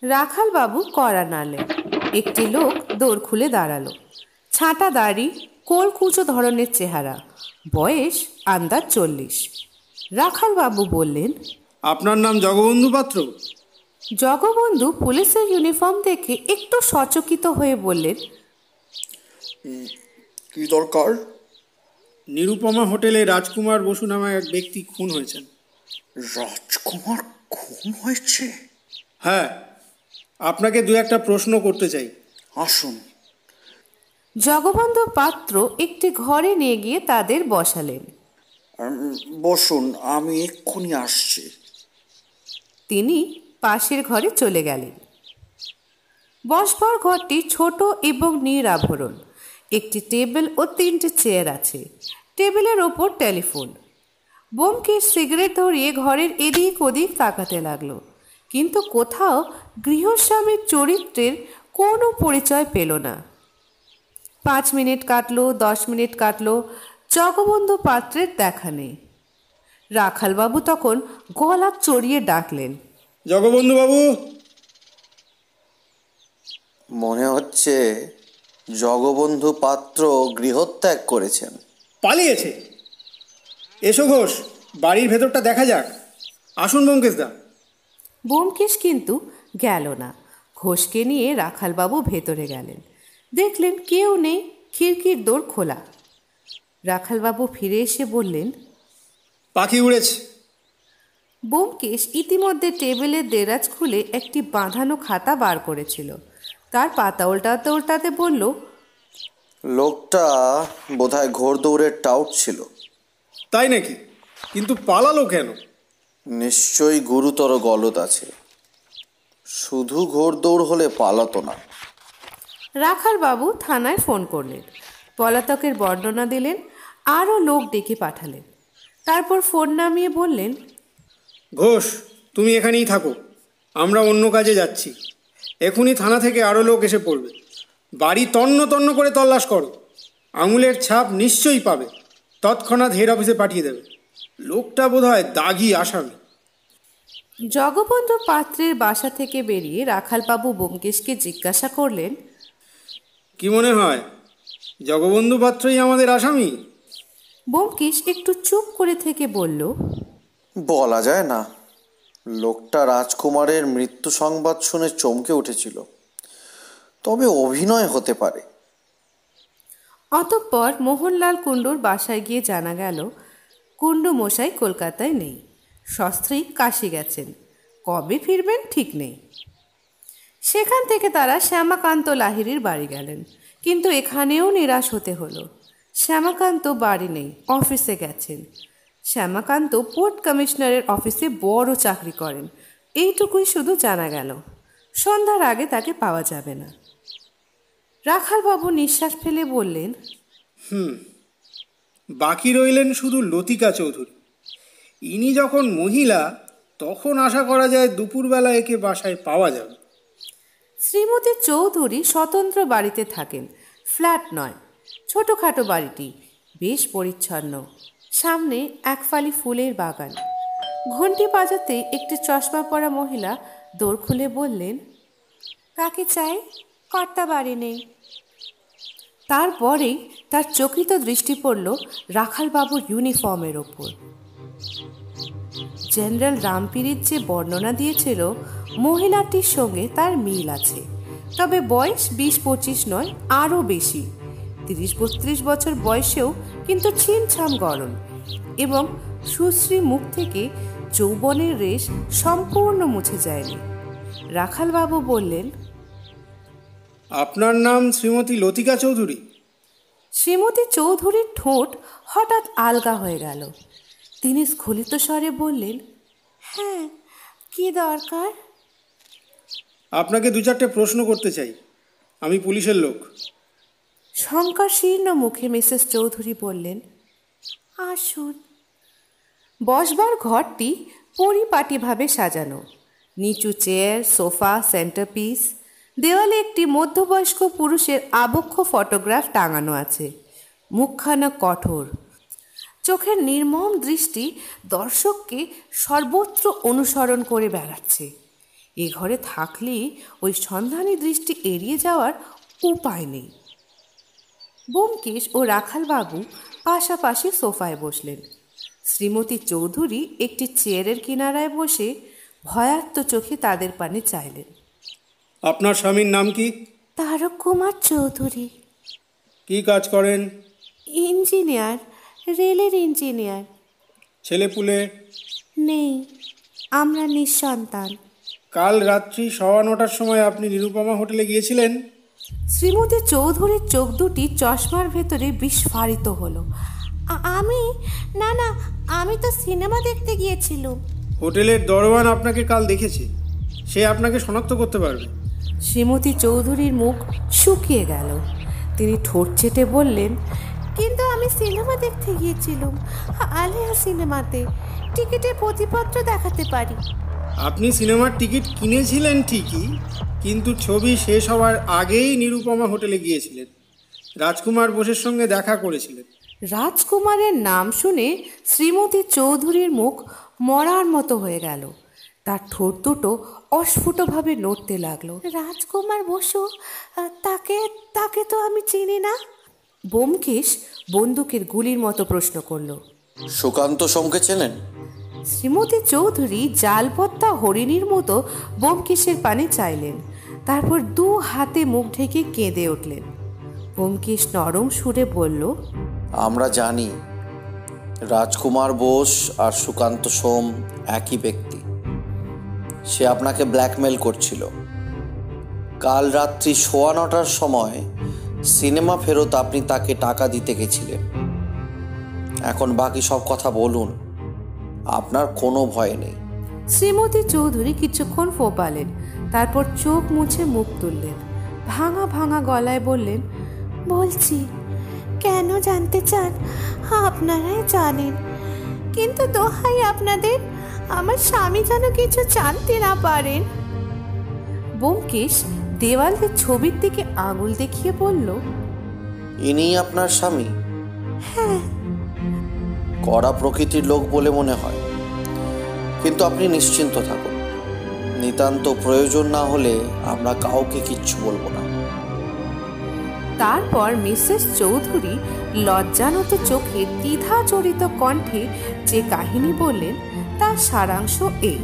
রাখালবাবু কড়া নাড়লেন একটি লোক দৌড় খুলে দাঁড়াল। ছাঁটা দাড়ি কোলকুচো ধরনের চেহারা। বয়স, আন্দাজ চল্লিশ। রাখালবাবু বললেন আপনার নাম জগবন্ধু পাত্র? জগবন্ধু পুলিশের ইউনিফর্ম দেখে একটু সচকিত হয়ে বললেন কি দরকার? নিরুপমা হোটেলে রাজকুমার বসু নামে এক ব্যক্তি খুন হয়েছেন। রাজকুমার খুন হয়েছে? হ্যাঁ আপনাকে দু একটা প্রশ্ন করতে চাই। আসুন। জগবন্ধু পাত্র একটি ঘরে নিয়ে গিয়ে তাদের বসালেন। বসুন, আমি এক্ষুনি আসছি। তিনি পাশের ঘরে চলে গেলেন। বসবার ঘরটি ছোট এবং নিরাভরণ একটি টেবিল ও তিনটি চেয়ার আছে। টেবিলের ওপর টেলিফোন। বোমকেশ সিগারেট ধরিয়ে ঘরের এদিক ওদিক তাকাতে লাগল। কিন্তু কোথাও গৃহস্বামীর চরিত্রের কোনো পরিচয় পেল না। পাঁচ মিনিট কাটলো, দশ মিনিট কাটলো জগবন্ধু পাত্রের দেখা নেই। রাখালবাবু তখন গলা চড়িয়ে ডাকলেন জগবন্ধু বাবু। মনে হচ্ছে জগবন্ধু পাত্র গৃহত্যাগ করেছেন। পালিয়েছে। এসো ঘোষ বাড়ির ভেতরটা দেখা যাক। আসুন ব্যোমকেশদা। বোমকেশ কিন্তু গেল না। ঘোষকে নিয়ে রাখালবাবু ভেতরে গেলেন। দেখলেন কেউ নেই খিড়কির দোর খোলা। রাখালবাবু ফিরে এসে বললেন পাখি উড়েছে। বোমকেশ ইতিমধ্যে টেবিলের দেরাজ খুলে একটি বাঁধানো খাতা বার করেছিল। তার পাতা উল্টাতে উল্টাতে বলল লোকটা বোধহয় ঘোর দৌড়ের টাউট ছিল। তাই নাকি? কিন্তু পালালো কেন? নিশ্চয়ই গুরুতর গলদ আছে। শুধু ঘোর দৌড় হলে পালাতো না। রাখালবাবু থানায় ফোন করলেন। পলাতকের বর্ণনা দিলেন আরও লোক ডেকে পাঠালেন। তারপর ফোন নামিয়ে বললেন ঘোষ তুমি এখানেই থাকো। আমরা অন্য কাজে যাচ্ছি। এখনই থানা থেকে আরও লোক এসে পড়বে। বাড়ি তন্ন তন্ন করে তল্লাশ করো। আঙুলের ছাপ নিশ্চয়ই পাবে। তৎক্ষণাৎ হেড অফিসে পাঠিয়ে দেবে। লোকটা বোধ হয় দাগি আসামি। জগবন্ধু পাত্রের বাসা থেকে বেরিয়ে রাখালবাবু ব্যোমকেশকে জিজ্ঞাসা করলেন কি মনে হয় জগবন্ধু পাত্রই আমাদের আসামি। ব্যোমকেশ একটু চুপ করে থেকে বলল বলা যায় না। লোকটা রাজকুমারের মৃত্যু সংবাদ শুনে চমকে উঠেছিল। তবে অভিনয় হতে পারে। অতঃপর মোহনলাল কুণ্ডুর বাসায় গিয়ে জানা গেল কুণ্ডু মশাই কলকাতায় নেই। সস্ত্রী কাশি গেছেন। কবে ফিরবেন ঠিক নেই। সেখান থেকে তারা শ্যামাকান্ত লাহিড়ির বাড়ি গেলেন। কিন্তু এখানেও নিরাশ হতে হলো। শ্যামাকান্ত বাড়ি নেই, অফিসে গেছেন। শ্যামাকান্ত পোর্ট কমিশনারের অফিসে বড় চাকরি করেন। এইটুকুই শুধু জানা গেল। সন্ধ্যার আগে তাকে পাওয়া যাবে না। রাখালবাবু নিঃশ্বাস ফেলে বললেন, হুম, বাকি রইলেন শুধু লতিকা চৌধুরী। ইনি যখন মহিলা, তখন আশা করা যায় দুপুরবেলা একে বাসায় পাওয়া যাবে। শ্রীমতী চৌধুরী স্বতন্ত্র বাড়িতে থাকেন। ফ্ল্যাট নয়, ছোটোখাটো বাড়িটি, বেশ পরিচ্ছন্ন। সামনে এক ফালি ফুলের বাগান। ঘন্টি বাজাতে একটি চশমা পরা মহিলা দোর খুলে বললেন, কাকে চাই? কর্তা বাড়ি নেই। তারপরেই তার চকিত দৃষ্টি পড়ল রাখালবাবুর ইউনিফর্মের ওপর। জেনারেল রামপিরির যে বর্ণনা দিয়েছিল মহিলাটির সঙ্গে তার মিল আছে। তবে বয়স বিশ পঁচিশ নয় আরও বেশি। তিরিশ বত্রিশ বছর বয়সেও কিন্তু ছিমছাম গরম এবং সুশ্রী মুখ থেকে যৌবনের রেশ সম্পূর্ণ মুছে যায়নি। রাখালবাবু বললেন আপনার নাম শ্রীমতী লতিকা চৌধুরী? শ্রীমতী চৌধুরীর ঠোঁট হঠাৎ আলগা হয়ে গেল। তিনি স্খলিত স্বরে বললেন হ্যাঁ কি দরকার? আপনাকে দু চারটে প্রশ্ন করতে চাই। আমি পুলিশের লোক। শঙ্করশীর্ণ মুখে মিসেস চৌধুরী বললেন, আসুন। বসবার ঘরটি পরিপাটিভাবে সাজানো। নিচু চেয়ার, সোফা সেন্টার পিস দেওয়ালে একটি মধ্যবয়স্ক পুরুষের আবক্ষ ফটোগ্রাফ টাঙানো আছে। মুখখানা কঠোর। চোখের নির্মম দৃষ্টি দর্শককে সর্বত্র অনুসরণ করে বেড়াচ্ছে। এ ঘরে থাকলেই ওই সন্ধানী দৃষ্টি এড়িয়ে যাওয়ার উপায় নেই। ব্যোমকেশ ও রাখালবাবু পাশাপাশি সোফায় বসলেন। শ্রীমতী চৌধুরী একটি চেয়ারের কিনারায় বসে ভয়ার্ত চোখে তাদের পানে চাইলেন। আপনার স্বামীর নাম কি? তারক কুমার চৌধুরী। কি কাজ করেন? ইঞ্জিনিয়ার রেলের ইঞ্জিনিয়ার। ছেলেপুলে? নেই আমরা নিঃসন্তান। কাল রাত্রি সওয়া নটার সময় আপনি নিরুপমা হোটেলে গিয়েছিলেন? শ্রীমতী চৌধুরীর চোখ দুটি চশমার ভেতরে বিস্ফারিত হলো। আমি? না না আমি তো সিনেমা দেখতে গিয়েছিলাম। হোটেলের দরওয়ান আপনাকে কাল দেখেছে। সে আপনাকে শনাক্ত করতে পারবে। শ্রীমতী চৌধুরীর মুখ শুকিয়ে গেল। তিনি ঠোঁট চেটে বললেন কিন্তু আমি সিনেমা দেখতে গিয়েছিলাম আলিয়া সিনেমাতে। টিকিটের প্রতিপত্র দেখাতে পারি। আপনি সিনেমার টিকিট কিনেছিলেন ঠিকই কিন্তু ছবি শেষ হওয়ার আগেই নিরুপমা হোটেলে গিয়েছিলেন। রাজকুমার বোসের সঙ্গে দেখা করেছিলেন। রাজকুমারের নাম শুনে শ্রীমতী চৌধুরীর মুখ মরার মতো হয়ে গেল। তার ঠোঁট দুটো অস্ফুটভাবে নড়তে লাগল। রাজকুমার বসু তাকে তাকে তো আমি চিনি না। বোমকেশ বন্দুকের গুলির মতো প্রশ্ন করল। সুকান্ত সোমকে চেনেন? শ্রীমতী চৌধুরী জালপত্তা হরিণীর মতো বোমকেশের পানে চাইলেন। তারপর দু হাতে মুখ ঢেকে কেঁদে উঠলেন। বোমকেশ নরম সুরে বলল, আমরা জানি রাজকুমার বোস আর সুকান্ত সোম একই ব্যক্তি। সে আপনাকে ব্ল্যাকমেল করছিল। কাল রাত্রি সোয়া নটার সময় সিনেমা ফেরত আপনি তাকে টাকা দিতে গেছিলেন। এখন বাকি সব কথা বলুন। আপনার কোনো ভয় নেই। শ্রীমতী চৌধুরী কিছুক্ষণ ফোপালেন তারপর চোখ মুছে মুখ তুললেন ভাঙা ভাঙা গলায় বললেন বলছি কেন জানতে চান? আপনারাই জানেন। কিন্তু দোহাই আপনাদের আমার স্বামী যেন কিছু জানতে না পারেন। বোমকেশ দেওয়ালের ছবির দিকে আঙুল দেখিয়ে বলল ইনি আপনার স্বামী? কড়া প্রকৃতির লোক বলে মনে হয়। কিন্তু আপনি নিশ্চিন্ত থাকুন। নিতান্ত প্রয়োজন না হলে আমরা কাউকে কিচ্ছু বলব না। তারপর মিসেস চৌধুরী লজ্জানত চোখে দ্বিধাজড়িত কণ্ঠে যে কাহিনী বললেন, তার সারাংশ এই।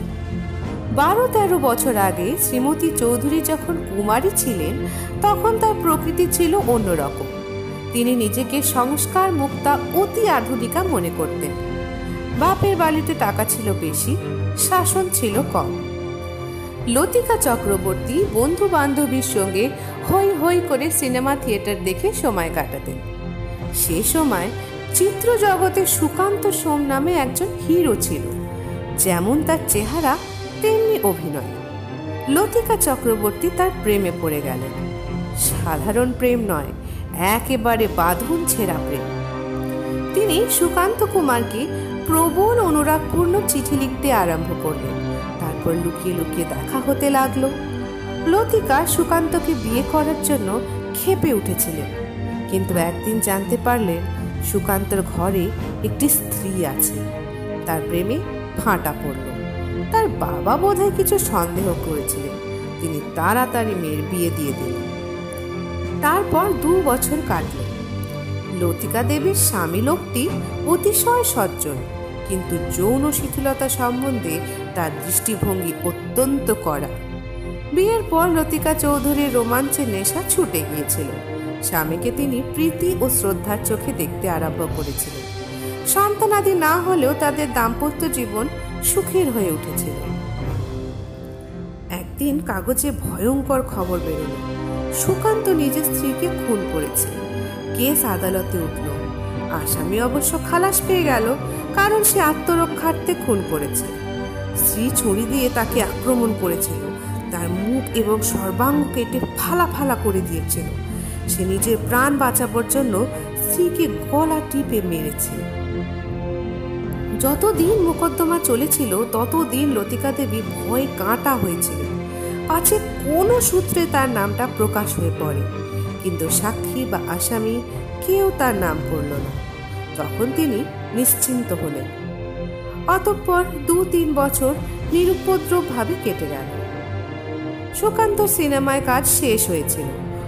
বারো তেরো বছর আগে শ্রীমতী চৌধুরী যখন কুমারী ছিলেন, তখন তার প্রকৃতি ছিল অন্যরকম। তিনি নিজেকে সংস্কার মুক্তা অতি আধুনিকা মনে করতেন। বাপের বাড়িতে টাকা ছিল বেশি, শাসন ছিল কম। লতিকা চক্রবর্তী বন্ধু বান্ধবীর সঙ্গে হই হই করে সিনেমা থিয়েটার দেখে সময় কাটাতেন। সে সময় চিত্র জগতে সুকান্ত সোম নামে একজন হিরো ছিল, যেমন তার চেহারা তেমনি অভিনয়। লতিকা চক্রবর্তী তার প্রেমে পড়ে গেলেন। সাধারণ প্রেম নয় একেবারে বাঁধন ছেঁড়া প্রেম। তিনি সুকান্ত কুমারকে প্রবল অনুরাগপূর্ণ চিঠি লিখতে আরম্ভ করলেন। তারপর লুকিয়ে লুকিয়ে দেখা হতে লাগল। লতিকা সুকান্তকে বিয়ে করার জন্য খেপে উঠেছিলেন। কিন্তু একদিন জানতে পারলেন, সুকান্তর ঘরে একটি স্ত্রী আছে। তার প্রেমে ফাঁটা পড়ল। তার বাবা বোধহয় কিছু সন্দেহ করেছিলেন। তিনি তাড়াতাড়ি মেয়ের বিয়ে দিয়ে দিলেন। তারপর দু বছর কাটল। লতিকা দেবীর স্বামী লোকটি অতিশয় সজ্জন, কিন্তু যৌন শিথিলতা সম্বন্ধে তার দৃষ্টিভঙ্গি অত্যন্ত কড়া। বিয়ের পর লতিকা চৌধুরীর রোমাঞ্চের নেশা ছুটে গিয়েছিল। স্বামীকে তিনি প্রীতি ও শ্রদ্ধার চোখে দেখতে আরম্ভ করেছিলেন। সন্তানাদি না হলেও তাদের দাম্পত্য জীবন সুখের হয়ে উঠেছিল। একদিন কাগজে ভয়ঙ্কর খবর বেরোলো। সুকান্ত নিজের স্ত্রীকে খুন করেছে। কেস আদালতে উঠল। আসামি অবশ্য খালাস পেয়ে গেল, কারণ সে আত্মরক্ষার্থে খুন করেছে। স্ত্রী ছুরি দিয়ে তাকে আক্রমণ করেছিল। তার মুখ এবং সর্বাঙ্গ কেটে ফালা ফালা করে দিয়েছিল। সে নিজের প্রাণ বাঁচাবার জন্য স্ত্রীকে গলা টিপে মেরেছে। যতদিন মোকদ্দমা চলেছিল, ততদিন লতিকা দেবী ভয়ে কাঁটা হয়েছিল পাছে কোনো সূত্রে তার নামটা প্রকাশ হয়ে পড়ে। কিন্তু সাক্ষী বা আসামি কেউ তার নাম করল না। তখন তিনি নিশ্চিন্ত হলেন। অতঃপর দু তিন বছর নিরুপদ্রবভাবে কেটে গেল। সুকান্ত সিনেমায় কাজ শেষ হয়েছিল।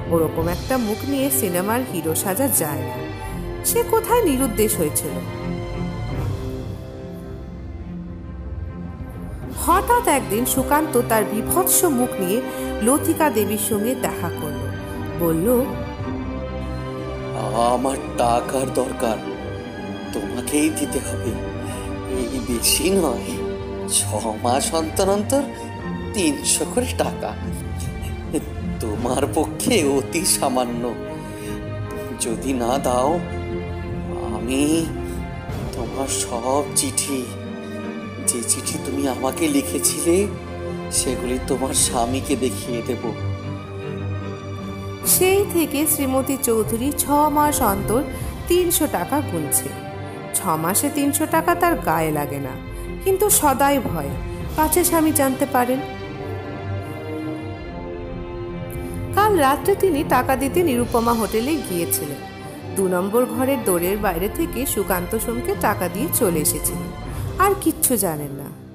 ওরকম একটা মুখ নিয়ে সিনেমার হিরো সাজা যায় না। সে কোথায় নিরুদ্দেশ হয়েছিল? হঠাৎ একদিন সুকান্ত তার বিভৎস মুখ নিয়ে লতিকা দেবীর সঙ্গে দেখা করল। বলল, আমার টাকার দরকার। তোমাকেই দিতে হবে। এই বেশি নয়, ছ মাস অন্তর অন্তর তিনশো করে টাকা। তোমার পক্ষে অতি সামান্য। যদি না দাও, আমি তোমার সব চিঠি যে চিঠি তুমি আমাকে লিখেছিলে, সেগুলি তোমার স্বামীকে দেখিয়ে দেব। সেই থেকে শ্রীমতী চৌধুরী ছ মাস অন্তর তিনশো টাকা গুনছে। ছ মাসে তিনশো টাকা তার গায়ে লাগে না, কিন্তু সদাই ভয়। পাছে স্বামী জানতে পারেন। কাল রাত্রে তিনি টাকা দিতে নিরুপমা হোটেলে গিয়েছিলেন। দু নম্বর ঘরের দোরের বাইরে থেকে সুকান্ত সোমকে টাকা দিয়ে চলে এসেছিলেন। আর কিচ্ছু জানেন না।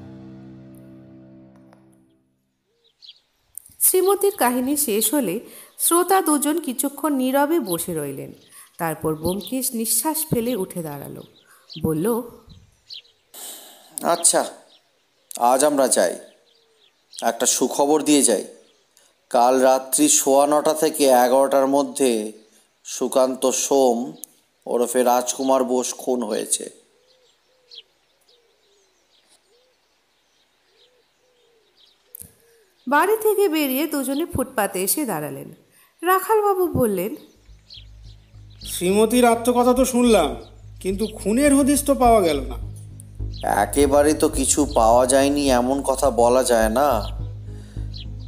শ্রীমতীর কাহিনী শেষ হলে শ্রোতা দুজন কিছুক্ষণ নীরবে বসে রইলেন। তারপর ব্যোমকেশ নিঃশ্বাস ফেলে উঠে দাঁড়াল। বলল আচ্ছা আজ আমরা যাই। একটা সুখবর দিয়ে যাই। কাল রাত্রি সোয়া নটা থেকে এগারোটার মধ্যে সুকান্ত সোম ওরফে রাজকুমার বোস খুন হয়েছে। বাড়ি থেকে বেরিয়ে দুজনে ফুটপাতে এসে দাঁড়ালেন। রাখালবাবু বললেন শ্রীমতীর আত্মকথা তো শুনলাম কিন্তু খুনের হদিস তো পাওয়া গেল না। একেবারে তো কিছু পাওয়া যায়নি এমন কথা বলা যায় না।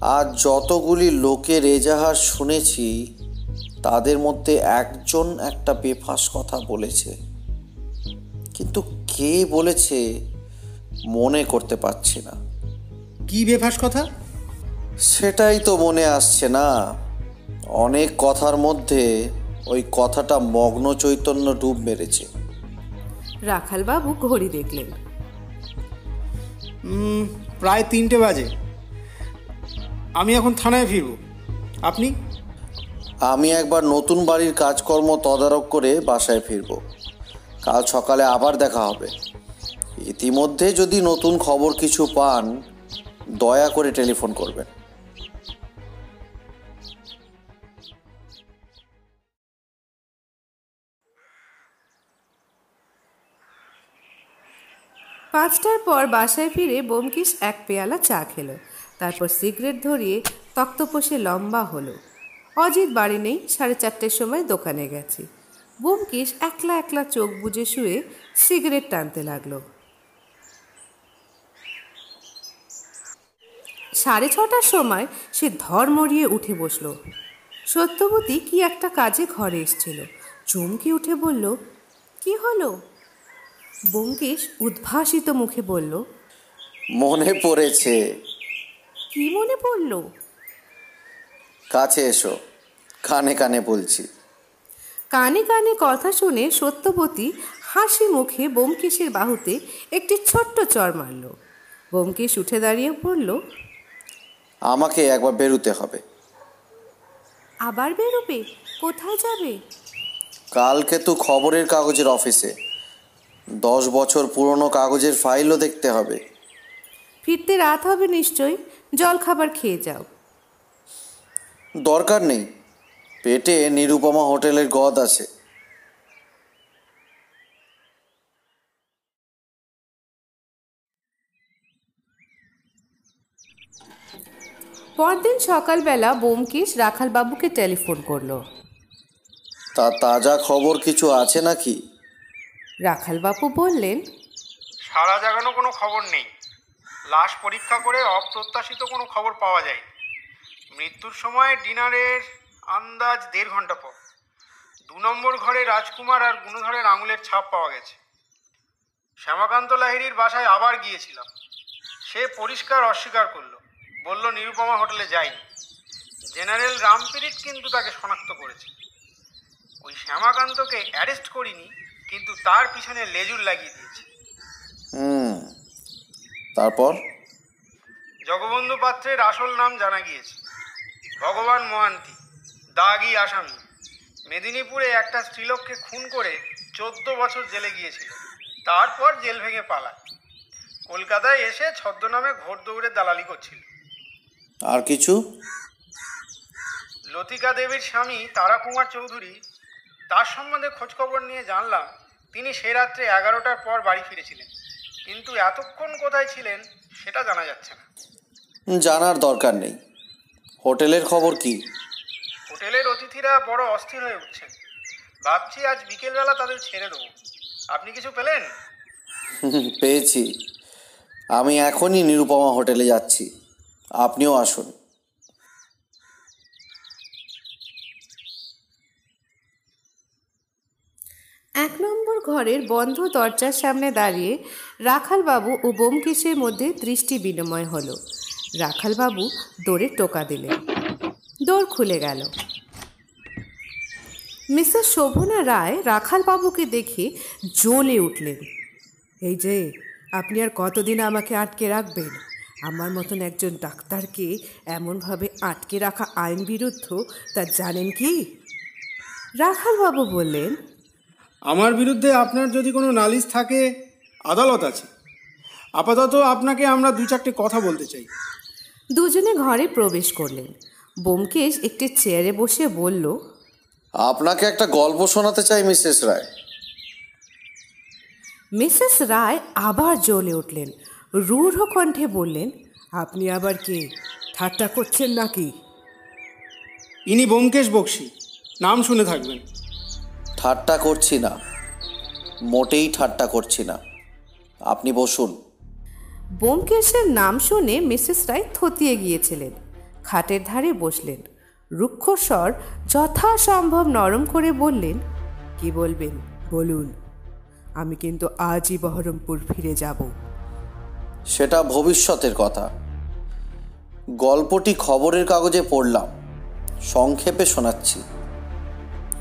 আর যতগুলি লোকের এজাহার শুনেছি তাদের মধ্যে একজন একটা বেফাস কথা বলেছে। কিন্তু কে বলেছে মনে করতে পারছি না। কি বেফাস কথা? সেটাই তো মনে আসছে না। অনেক কথার মধ্যে ওই কথাটা মগ্ন চৈতন্য ডুব মেরেছে। রাখালবাবু ঘড়ি দেখলেন। প্রায় তিনটে বাজে। আমি এখন থানায় ফিরব। আপনি? আমি একবার নতুন বাড়ির কাজকর্ম তদারক করে বাসায় ফিরব। কাল সকালে আবার দেখা হবে। ইতিমধ্যে যদি নতুন খবর কিছু পান দয়া করে টেলিফোন করবেন। পাঁচটার পর বাসায় ফিরে বোমকিস এক পেয়ালা চা খেলো। তারপর সিগারেট ধরিয়ে তক্তপোষে লম্বা হলো। অজিত বাড়ি নেই, সাড়ে চারটের সময় দোকানে গেছে। বোমকিস একলা একলা চোখ বুজে শুয়ে সিগারেট টানতে লাগল। সাড়ে ছটার সময় সে ধর্মরিয়ে উঠে বসল। সত্যবতী কি একটা কাজে ঘরে এসছিল। চমকে উঠে বলল, কি হলো? ব্যোমকেশ উদ্ভাসিত মুখে বলল মনে পড়েছে। কি মনে পড়ল? কাছে এসো কানে কানে বলছি। কানে কানে কথা শুনে সত্যবতী হাসি মুখে ব্যোমকেশের বাহুতে একটি ছোট্ট চর মারল। ব্যোমকেশ উঠে দাঁড়িয়ে পড়ল আমাকে একবার বেরুতে হবে। আবার বেরোবে? কোথায় যাবে? কালকে তো খবরের কাগজের অফিসে। দশ বছর পুরনো কাগজের ফাইলও দেখতে হবে। ফিরতে রাত হবে নিশ্চয়ই জল খাবার খেয়ে যাও। দরকার নেই পেটে নিরুপমা হোটেলের গদ আছে। পরদিন সকালবেলা বোমকেশ রাখালবাবুকে টেলিফোন করল। তা তাজা খবর কিছু আছে নাকি? রাখালবাবু বললেন, সারা জাগানো কোনো খবর নেই। লাশ পরীক্ষা করে অপ্রত্যাশিত কোনো খবর পাওয়া যায় মৃত্যুর সময় ডিনারের আন্দাজ দেড় ঘণ্টা পর। দু নম্বর ঘরে রাজকুমার আর গুণধরের আঙুলের ছাপ পাওয়া গেছে। শ্যামাকান্ত লাহিড়ির বাসায় আবার গিয়েছিলাম। সে পরিষ্কার অস্বীকার করল। বলল, নিরুপমা হোটেলে যায়নি। জেনারেল রামপিরিট কিন্তু তাকে শনাক্ত করেছে। ওই শ্যামাকান্তকে অ্যারেস্ট করিনি কিন্তু তার পিছনে লেজুর লাগিয়ে দিয়েছে। হুম। তারপর? জগবন্ধু পাত্রের আসল নাম জানা গিয়েছে। ভগবান মোহান্তি দাগি আসামি। মেদিনীপুরে একটা স্ত্রীলোককে খুন করে চোদ্দ বছর জেলে গিয়েছিল। তারপর জেল ভেঙে পালা কলকাতায় এসে ছদ্মনামে ঘোর দৌড়ে দালালি করছিল। আর কিছু? লতিকা দেবীর স্বামী তারাকুমার চৌধুরী তার সম্বন্ধে খোঁজখবর নিয়ে জানলাম তিনি সে রাত্রে এগারোটার পর বাড়ি ফিরেছিলেন। কিন্তু এতক্ষণ কোথায় ছিলেন সেটা জানা যাচ্ছে না। জানার দরকার নেই। হোটেলের খবর কি? হোটেলের অতিথিরা বড় অস্থির হয়ে উঠছেন। ভাবছি আজ বিকেলবেলা তাদের ছেড়ে দেবো। আপনি কিছু পেলেন? পেয়েছি। আমি এখনই নিরুপমা হোটেলে যাচ্ছি। আপনিও আসুন। ঘরের বন্ধ দরজার সামনে দাঁড়িয়ে রাখালবাবু ও বোমকেশের মধ্যে দৃষ্টি বিনিময় হলো। রাখালবাবু দৌড়ে টোকা দিলেন। দৌড় খুলে গেল। মিসেস শোভনা রায় রাখালবাবুকে দেখে জ্বলে উঠলেন। এই যে, আপনি আর কতদিন আমাকে আটকে রাখবেন? আমার মতন একজন ডাক্তারকে এমনভাবে আটকে রাখা আইন বিরুদ্ধ তা জানেন কি? রাখালবাবু বললেন আমার বিরুদ্ধে আপনার যদি কোনো নালিশ থাকে আদালত আছে। আপাতত আপনাকে আমরা দু চারটে কথা বলতে চাই। দুজনে ঘরে প্রবেশ করলেন। বোমকেশ একটি চেয়ারে বসে বলল আপনাকে একটা গল্প শোনাতে চাই মিসেস রায়। মিসেস রায় আবার জ্বলে উঠলেন। রূঢ় কণ্ঠে বললেন আপনি আবার কে? ঠাট্টা করছেন নাকি? ইনি বোমকেশ বক্সি। নাম শুনে থাকবেন। ঠাট্টা করছি না। মোটেই ঠাট্টা করছি না। আপনি বসুন। বোমকেশের নাম শুনে মিসেস রায় থতিয়ে গিয়েছিলেন। খাটের ধারে বসলেন। রুক্ষস্বর যথাসম্ভব নরম করে বললেন কি বলবেন? বলুন। আমি কিন্তু আজই বহরমপুর ফিরে যাব। সেটা ভবিষ্যতের কথা। গল্পটি খবরের কাগজে পড়লাম। সংক্ষেপে শোনাচ্ছি।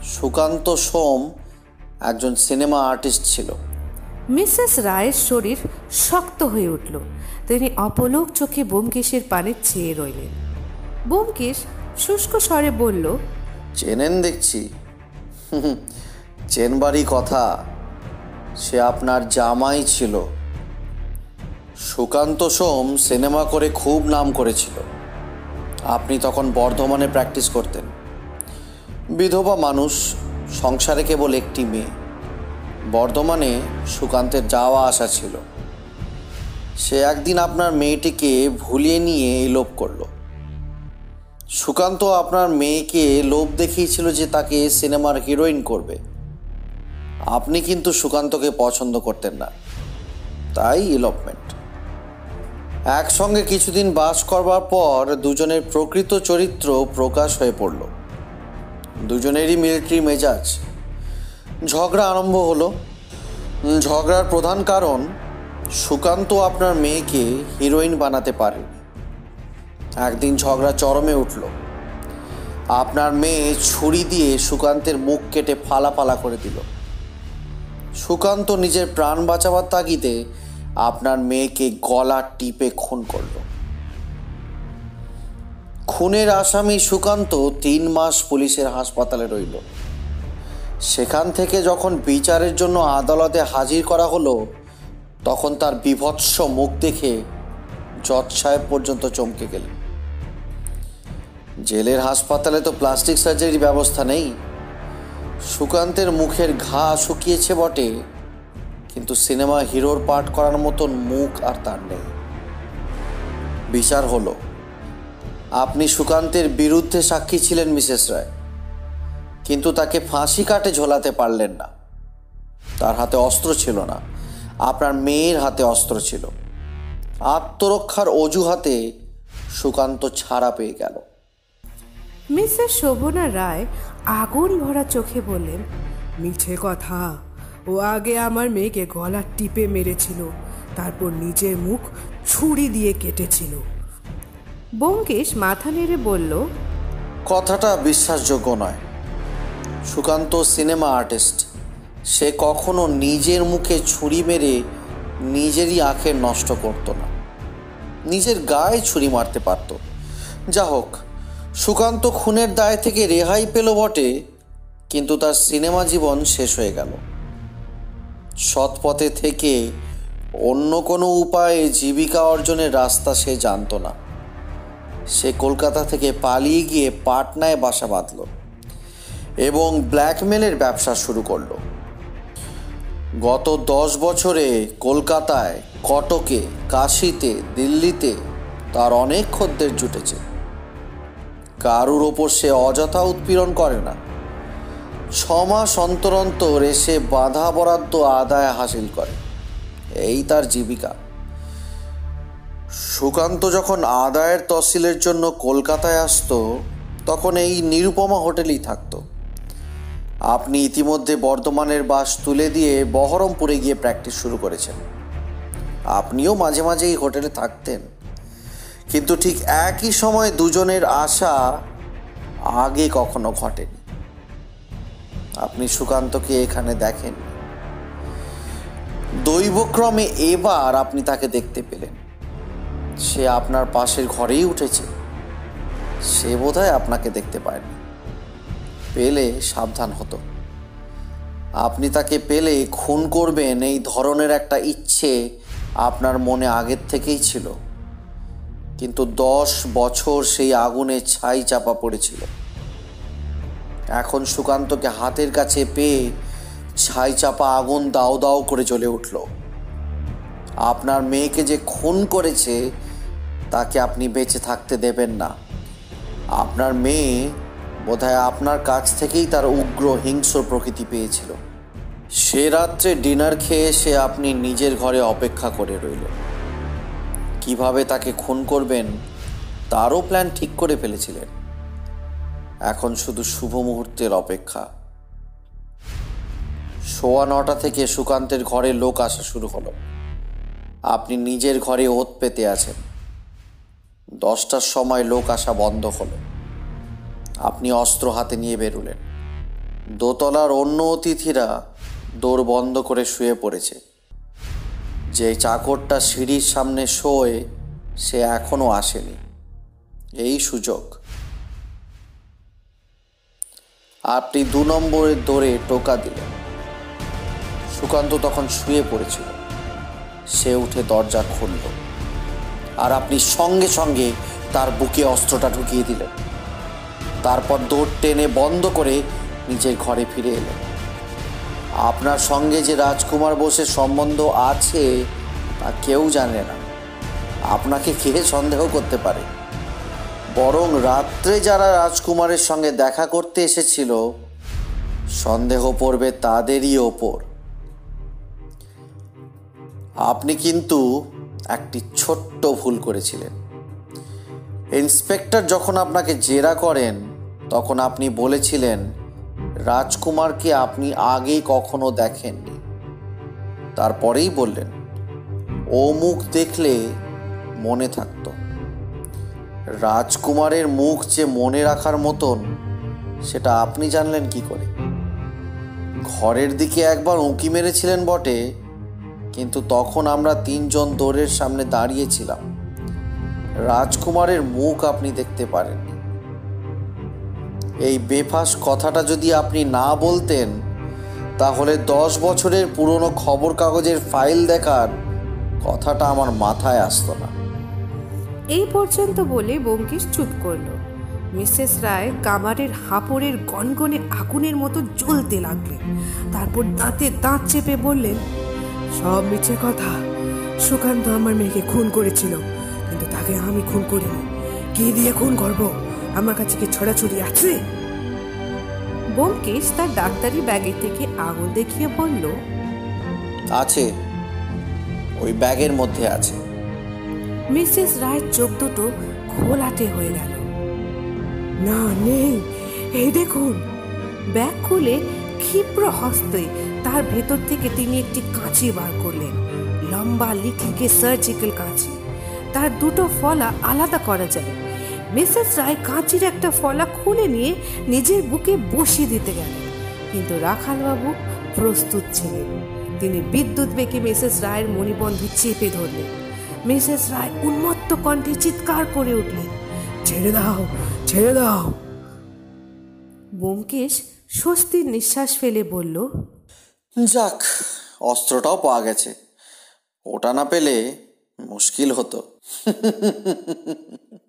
সুকান্ত সোম একজন সিনেমা আর্টিস্ট ছিল। মিসেস রায়ের শরীর শক্ত হয়ে উঠল। তিনি অপলোক চোখে বোমকেশের পানে চেয়ে রইলেন। বোমকেশ শুষ্ক স্বরে বলল চেনেন দেখছি। চেনবারই কথা সে আপনার জামাই ছিল। সুকান্ত সোম সিনেমা করে খুব নাম করেছিল। আপনি তখন বর্ধমানে প্র্যাকটিস করতেন। বিধবা মানুষ সংসারে কেবল একটি মেয়ে। বর্ধমানে সুকান্তের যাওয়া আসা ছিল। সে একদিন আপনার মেয়েটিকে ভুলিয়ে নিয়ে এলোপ করল। সুকান্ত আপনার মেয়েকে লোভ দেখিয়েছিল যে তাকে সিনেমার হিরোইন করবে। আপনি কিন্তু সুকান্তকে পছন্দ করতেন না। তাই ইলপমেন্ট একসঙ্গে কিছুদিন বাস করবার পর দুজনের প্রকৃত চরিত্র প্রকাশ হয়ে পড়ল। দুজনেরই মিলিটারি মেজাজ। ঝগড়া আরম্ভ হলো। ঝগড়ার প্রধান কারণ, সুকান্ত আপনার মেয়েকে হিরোইন বানাতে পারে একদিন ঝগড়া চরমে উঠল। আপনার মেয়ে ছুরি দিয়ে সুকান্তের মুখ কেটে ফালা ফালা করে দিল। সুকান্ত নিজের প্রাণ বাঁচাবার তাগিদে আপনার মেয়েকে গলা টিপে খুন করল। খুনের আসামি সুকান্ত তিন মাস পুলিশের হাসপাতালে রইল। সেখান থেকে যখন বিচারের জন্য আদালতে হাজির করা হলো, তখন তার বিভৎস মুখ দেখে জজ সাহেব পর্যন্ত চমকে গেলেন। জেলের হাসপাতালে তো প্লাস্টিক সার্জারির ব্যবস্থা নেই। সুকান্তের মুখের ঘা শুকিয়েছে বটে, কিন্তু সিনেমা হিরোর পাঠ করার মতন মুখ আর তার নেই। বিচার হলো। আপনি সুকান্তের বিরুদ্ধে সাক্ষী ছিলেন, মিসেস রায়। কিন্তু তাকে ফাঁসি কাটে ঝোলাতে পারলেন না। তার হাতে অস্ত্র ছিল না। আপনার মেয়ের হাতে অস্ত্র ছিল। আত্মরক্ষার অজুহাতে সুকান্ত ছাড়া পেয়ে গেল। মিসেস শোভনা রায় আগুন ভরা চোখে বললেন মিছে কথা। ও আগে আমার মেয়েকে গলা টিপে মেরেছিল। তারপর নিজের মুখ ছুরি দিয়ে কেটেছিল। বোমকেশ মাথা নেড়ে বলল, কথাটা বিশ্বাসযোগ্য নয়। সুকান্ত সিনেমা আর্টিস্ট, সে কখনো নিজের মুখে ছুরি মেরে নিজেরই আঁখের নষ্ট করত না। নিজের গায়ে ছুরি মারতে পারত। যা হোক, সুকান্ত খুনের দায় থেকে রেহাই পেল বটে, কিন্তু তার সিনেমা জীবন শেষ হয়ে গেল। সৎ পথে থেকে অন্য কোনো উপায়ে জীবিকা অর্জনের রাস্তা সে জানতো না। সে কলকাতা থেকে পালিয়ে গিয়ে পাটনায় বাসা বাঁধল এবং ব্ল্যাকমেলের ব্যবসা শুরু করল। গত দশ বছরে কলকাতায় কটকে, কাশিতে, দিল্লিতে তার অনেক খদ্দের জুটেছে। কারুর ওপর সে অযথা উৎপীড়ন করে না। ছমাস অন্তর অন্তর এসে বাধা বরাদ্দ আদায় হাসিল করে। এই তার জীবিকা। সুকান্ত যখন আদায়ের তহসিলের জন্য কলকাতায় আসতো, তখন এই নিরুপমা হোটেলেই থাকতো। আপনি ইতিমধ্যে বর্ধমানের বাস তুলে দিয়ে বহরমপুরে গিয়ে প্র্যাকটিস শুরু করেছেন। আপনিও মাঝে মাঝে এই হোটেলে থাকতেন। কিন্তু ঠিক একই সময় দুজনের আশা আগে কখনো ঘটেনি। আপনি সুকান্তকে এখানে দেখেন দৈবক্রমে এবার আপনি তাকে দেখতে পেলেন। সে আপনার পাশের ঘরেই উঠেছে। সে বোধহয় আপনাকে দেখতে পায়নি। পেলে সাবধান হতো। আপনি তাকে পেলে খুন করবেন এই ধরনের একটা ইচ্ছে আপনার মনে আগের থেকেই ছিল। কিন্তু দশ বছর সেই আগুনে ছাই চাপা পড়েছিল। এখন সুকান্তকে হাতের কাছে পেয়ে ছাই চাপা আগুন দাও দাও করে জ্বলে উঠল। আপনার মেয়েকে যে খুন করেছে, তাকে আপনি বেঁচে থাকতে দেবেন না। আপনার মেয়ে বোধহয় আপনার কাছ থেকেই তার উগ্র হিংস্র প্রকৃতি পেয়েছিল। সে রাত্রে ডিনার খেয়ে সে আপনি নিজের ঘরে অপেক্ষা করে রইল কীভাবে তাকে খুন করবেন, তারও প্ল্যান ঠিক করে ফেলেছিলেন। এখন শুধু শুভ মুহূর্তের অপেক্ষা। সোয়া নটা থেকে সুকান্তের ঘরে লোক আসা শুরু হলো। আপনি নিজের ঘরে ওত পেতে আছেন। দশটার সময় লোক আসা বন্ধ হলো। আপনি অস্ত্র হাতে নিয়ে বেরুলেন। দোতলার অন্য অতিথিরা দৌড় বন্ধ করে শুয়ে পড়েছে। যে চাকরটা সিঁড়ির সামনে শোয়, সে এখনও আসেনি। এই সুযোগ। আপনি দু নম্বরের দৌড়ে টোকা দিলেন। সুকান্ত তখন শুয়ে পড়েছিল। সে উঠে দরজা খুলল। আর আপনি সঙ্গে সঙ্গে তার বুকে অস্ত্রটা ঢুকিয়ে দিলেন। তারপর দৌড় টেনে বন্ধ করে নিজের ঘরে ফিরে এলেন। আপনার সঙ্গে যে রাজকুমার বোসের সম্বন্ধ আছে তা কেউ জানে না। আপনাকে কে সন্দেহ করতে পারে? বরং রাত্রে যারা রাজকুমারের সঙ্গে দেখা করতে এসেছিল, সন্দেহ পড়বে তাদেরই ওপর। আপনি কিন্তু একটি ছোট্ট ভুল করেছিলেন। ইন্সপেক্টর যখন আপনাকে জেরা করেন, তখন আপনি বলেছিলেন, রাজকুমারকে আপনি আগে কখনো দেখেননি। তারপরেই বললেন, ও মুখ দেখলে মনে থাকতো। রাজকুমারের মুখ যে মনে রাখার মতন, সেটা আপনি জানলেন কি করে? ঘরের দিকে একবার উঁকি মেরেছিলেন বটে কিন্তু তখন আমরা তিনজন দৌড়ের সামনে দাঁড়িয়েছিলাম। রাজকুমারের মুখ আপনি দেখতে পারেন এই বেফাস কথাটা যদি আপনি না বলতেন, তাহলে দশ বছরের পুরনো খবর কাগজের ফাইল দেখার কথাটা আমার মাথায় আসতো না। এই পর্যন্ত বলে ব্যোমকেশ চুপ করল। মিসেস রায় কামারের হাঁপড়ের গনগনে আগুনের মতো জ্বলতে লাগলেন। তারপর দাঁতে দাঁত চেপে বললেন সব মিছে কথা। সুকান্ত আমার মেয়েকে খুন করেছিল কিন্তু তাকে আমি খুন করিনি। কি দিয়ে খুন করব? আমার কাছে কি ছড়াছড়ি আছে? বোমকেশ তার ডাক্তারি ব্যাগের থেকে আগুন দেখিয়ে বলল আছে। ওই ব্যাগের মধ্যে আছে। মিসেস রায়ের চোখ দুটো ঘোলাটে হয়ে গেল। না নেই। এই দেখুন। ব্যাগ খুলে ক্ষিপ্র হস্তে তার ভেতর থেকে তিনি একটি কাঁচি বার করলেন, লম্বা লিকলিকে সার্জিক্যাল কাঁচি। তার দুটো ফলা আলাদা করা যায়। মিসেস রায় কাঁচির একটা ফলা খুলে নিয়ে নিজের বুকে বসিয়ে দিতে গেলেন। কিন্তু রাখালবাবু প্রস্তুত ছিলেন। তিনি বিদ্যুৎ বেঁকে মিসেস রায়ের মণিবন্ধ চেপে ধরলেন। মিসেস রায় উন্মত্ত কণ্ঠে চিৎকার করে উঠলেন, ছেড়ে দাও ছেড়ে দাও! ব্যোমকেশ স্বস্তির নিঃশ্বাস ফেলে বলল যাক অস্ত্রটাও পাওয়া গেছে। ওটা না পেলে মুশকিল হতো।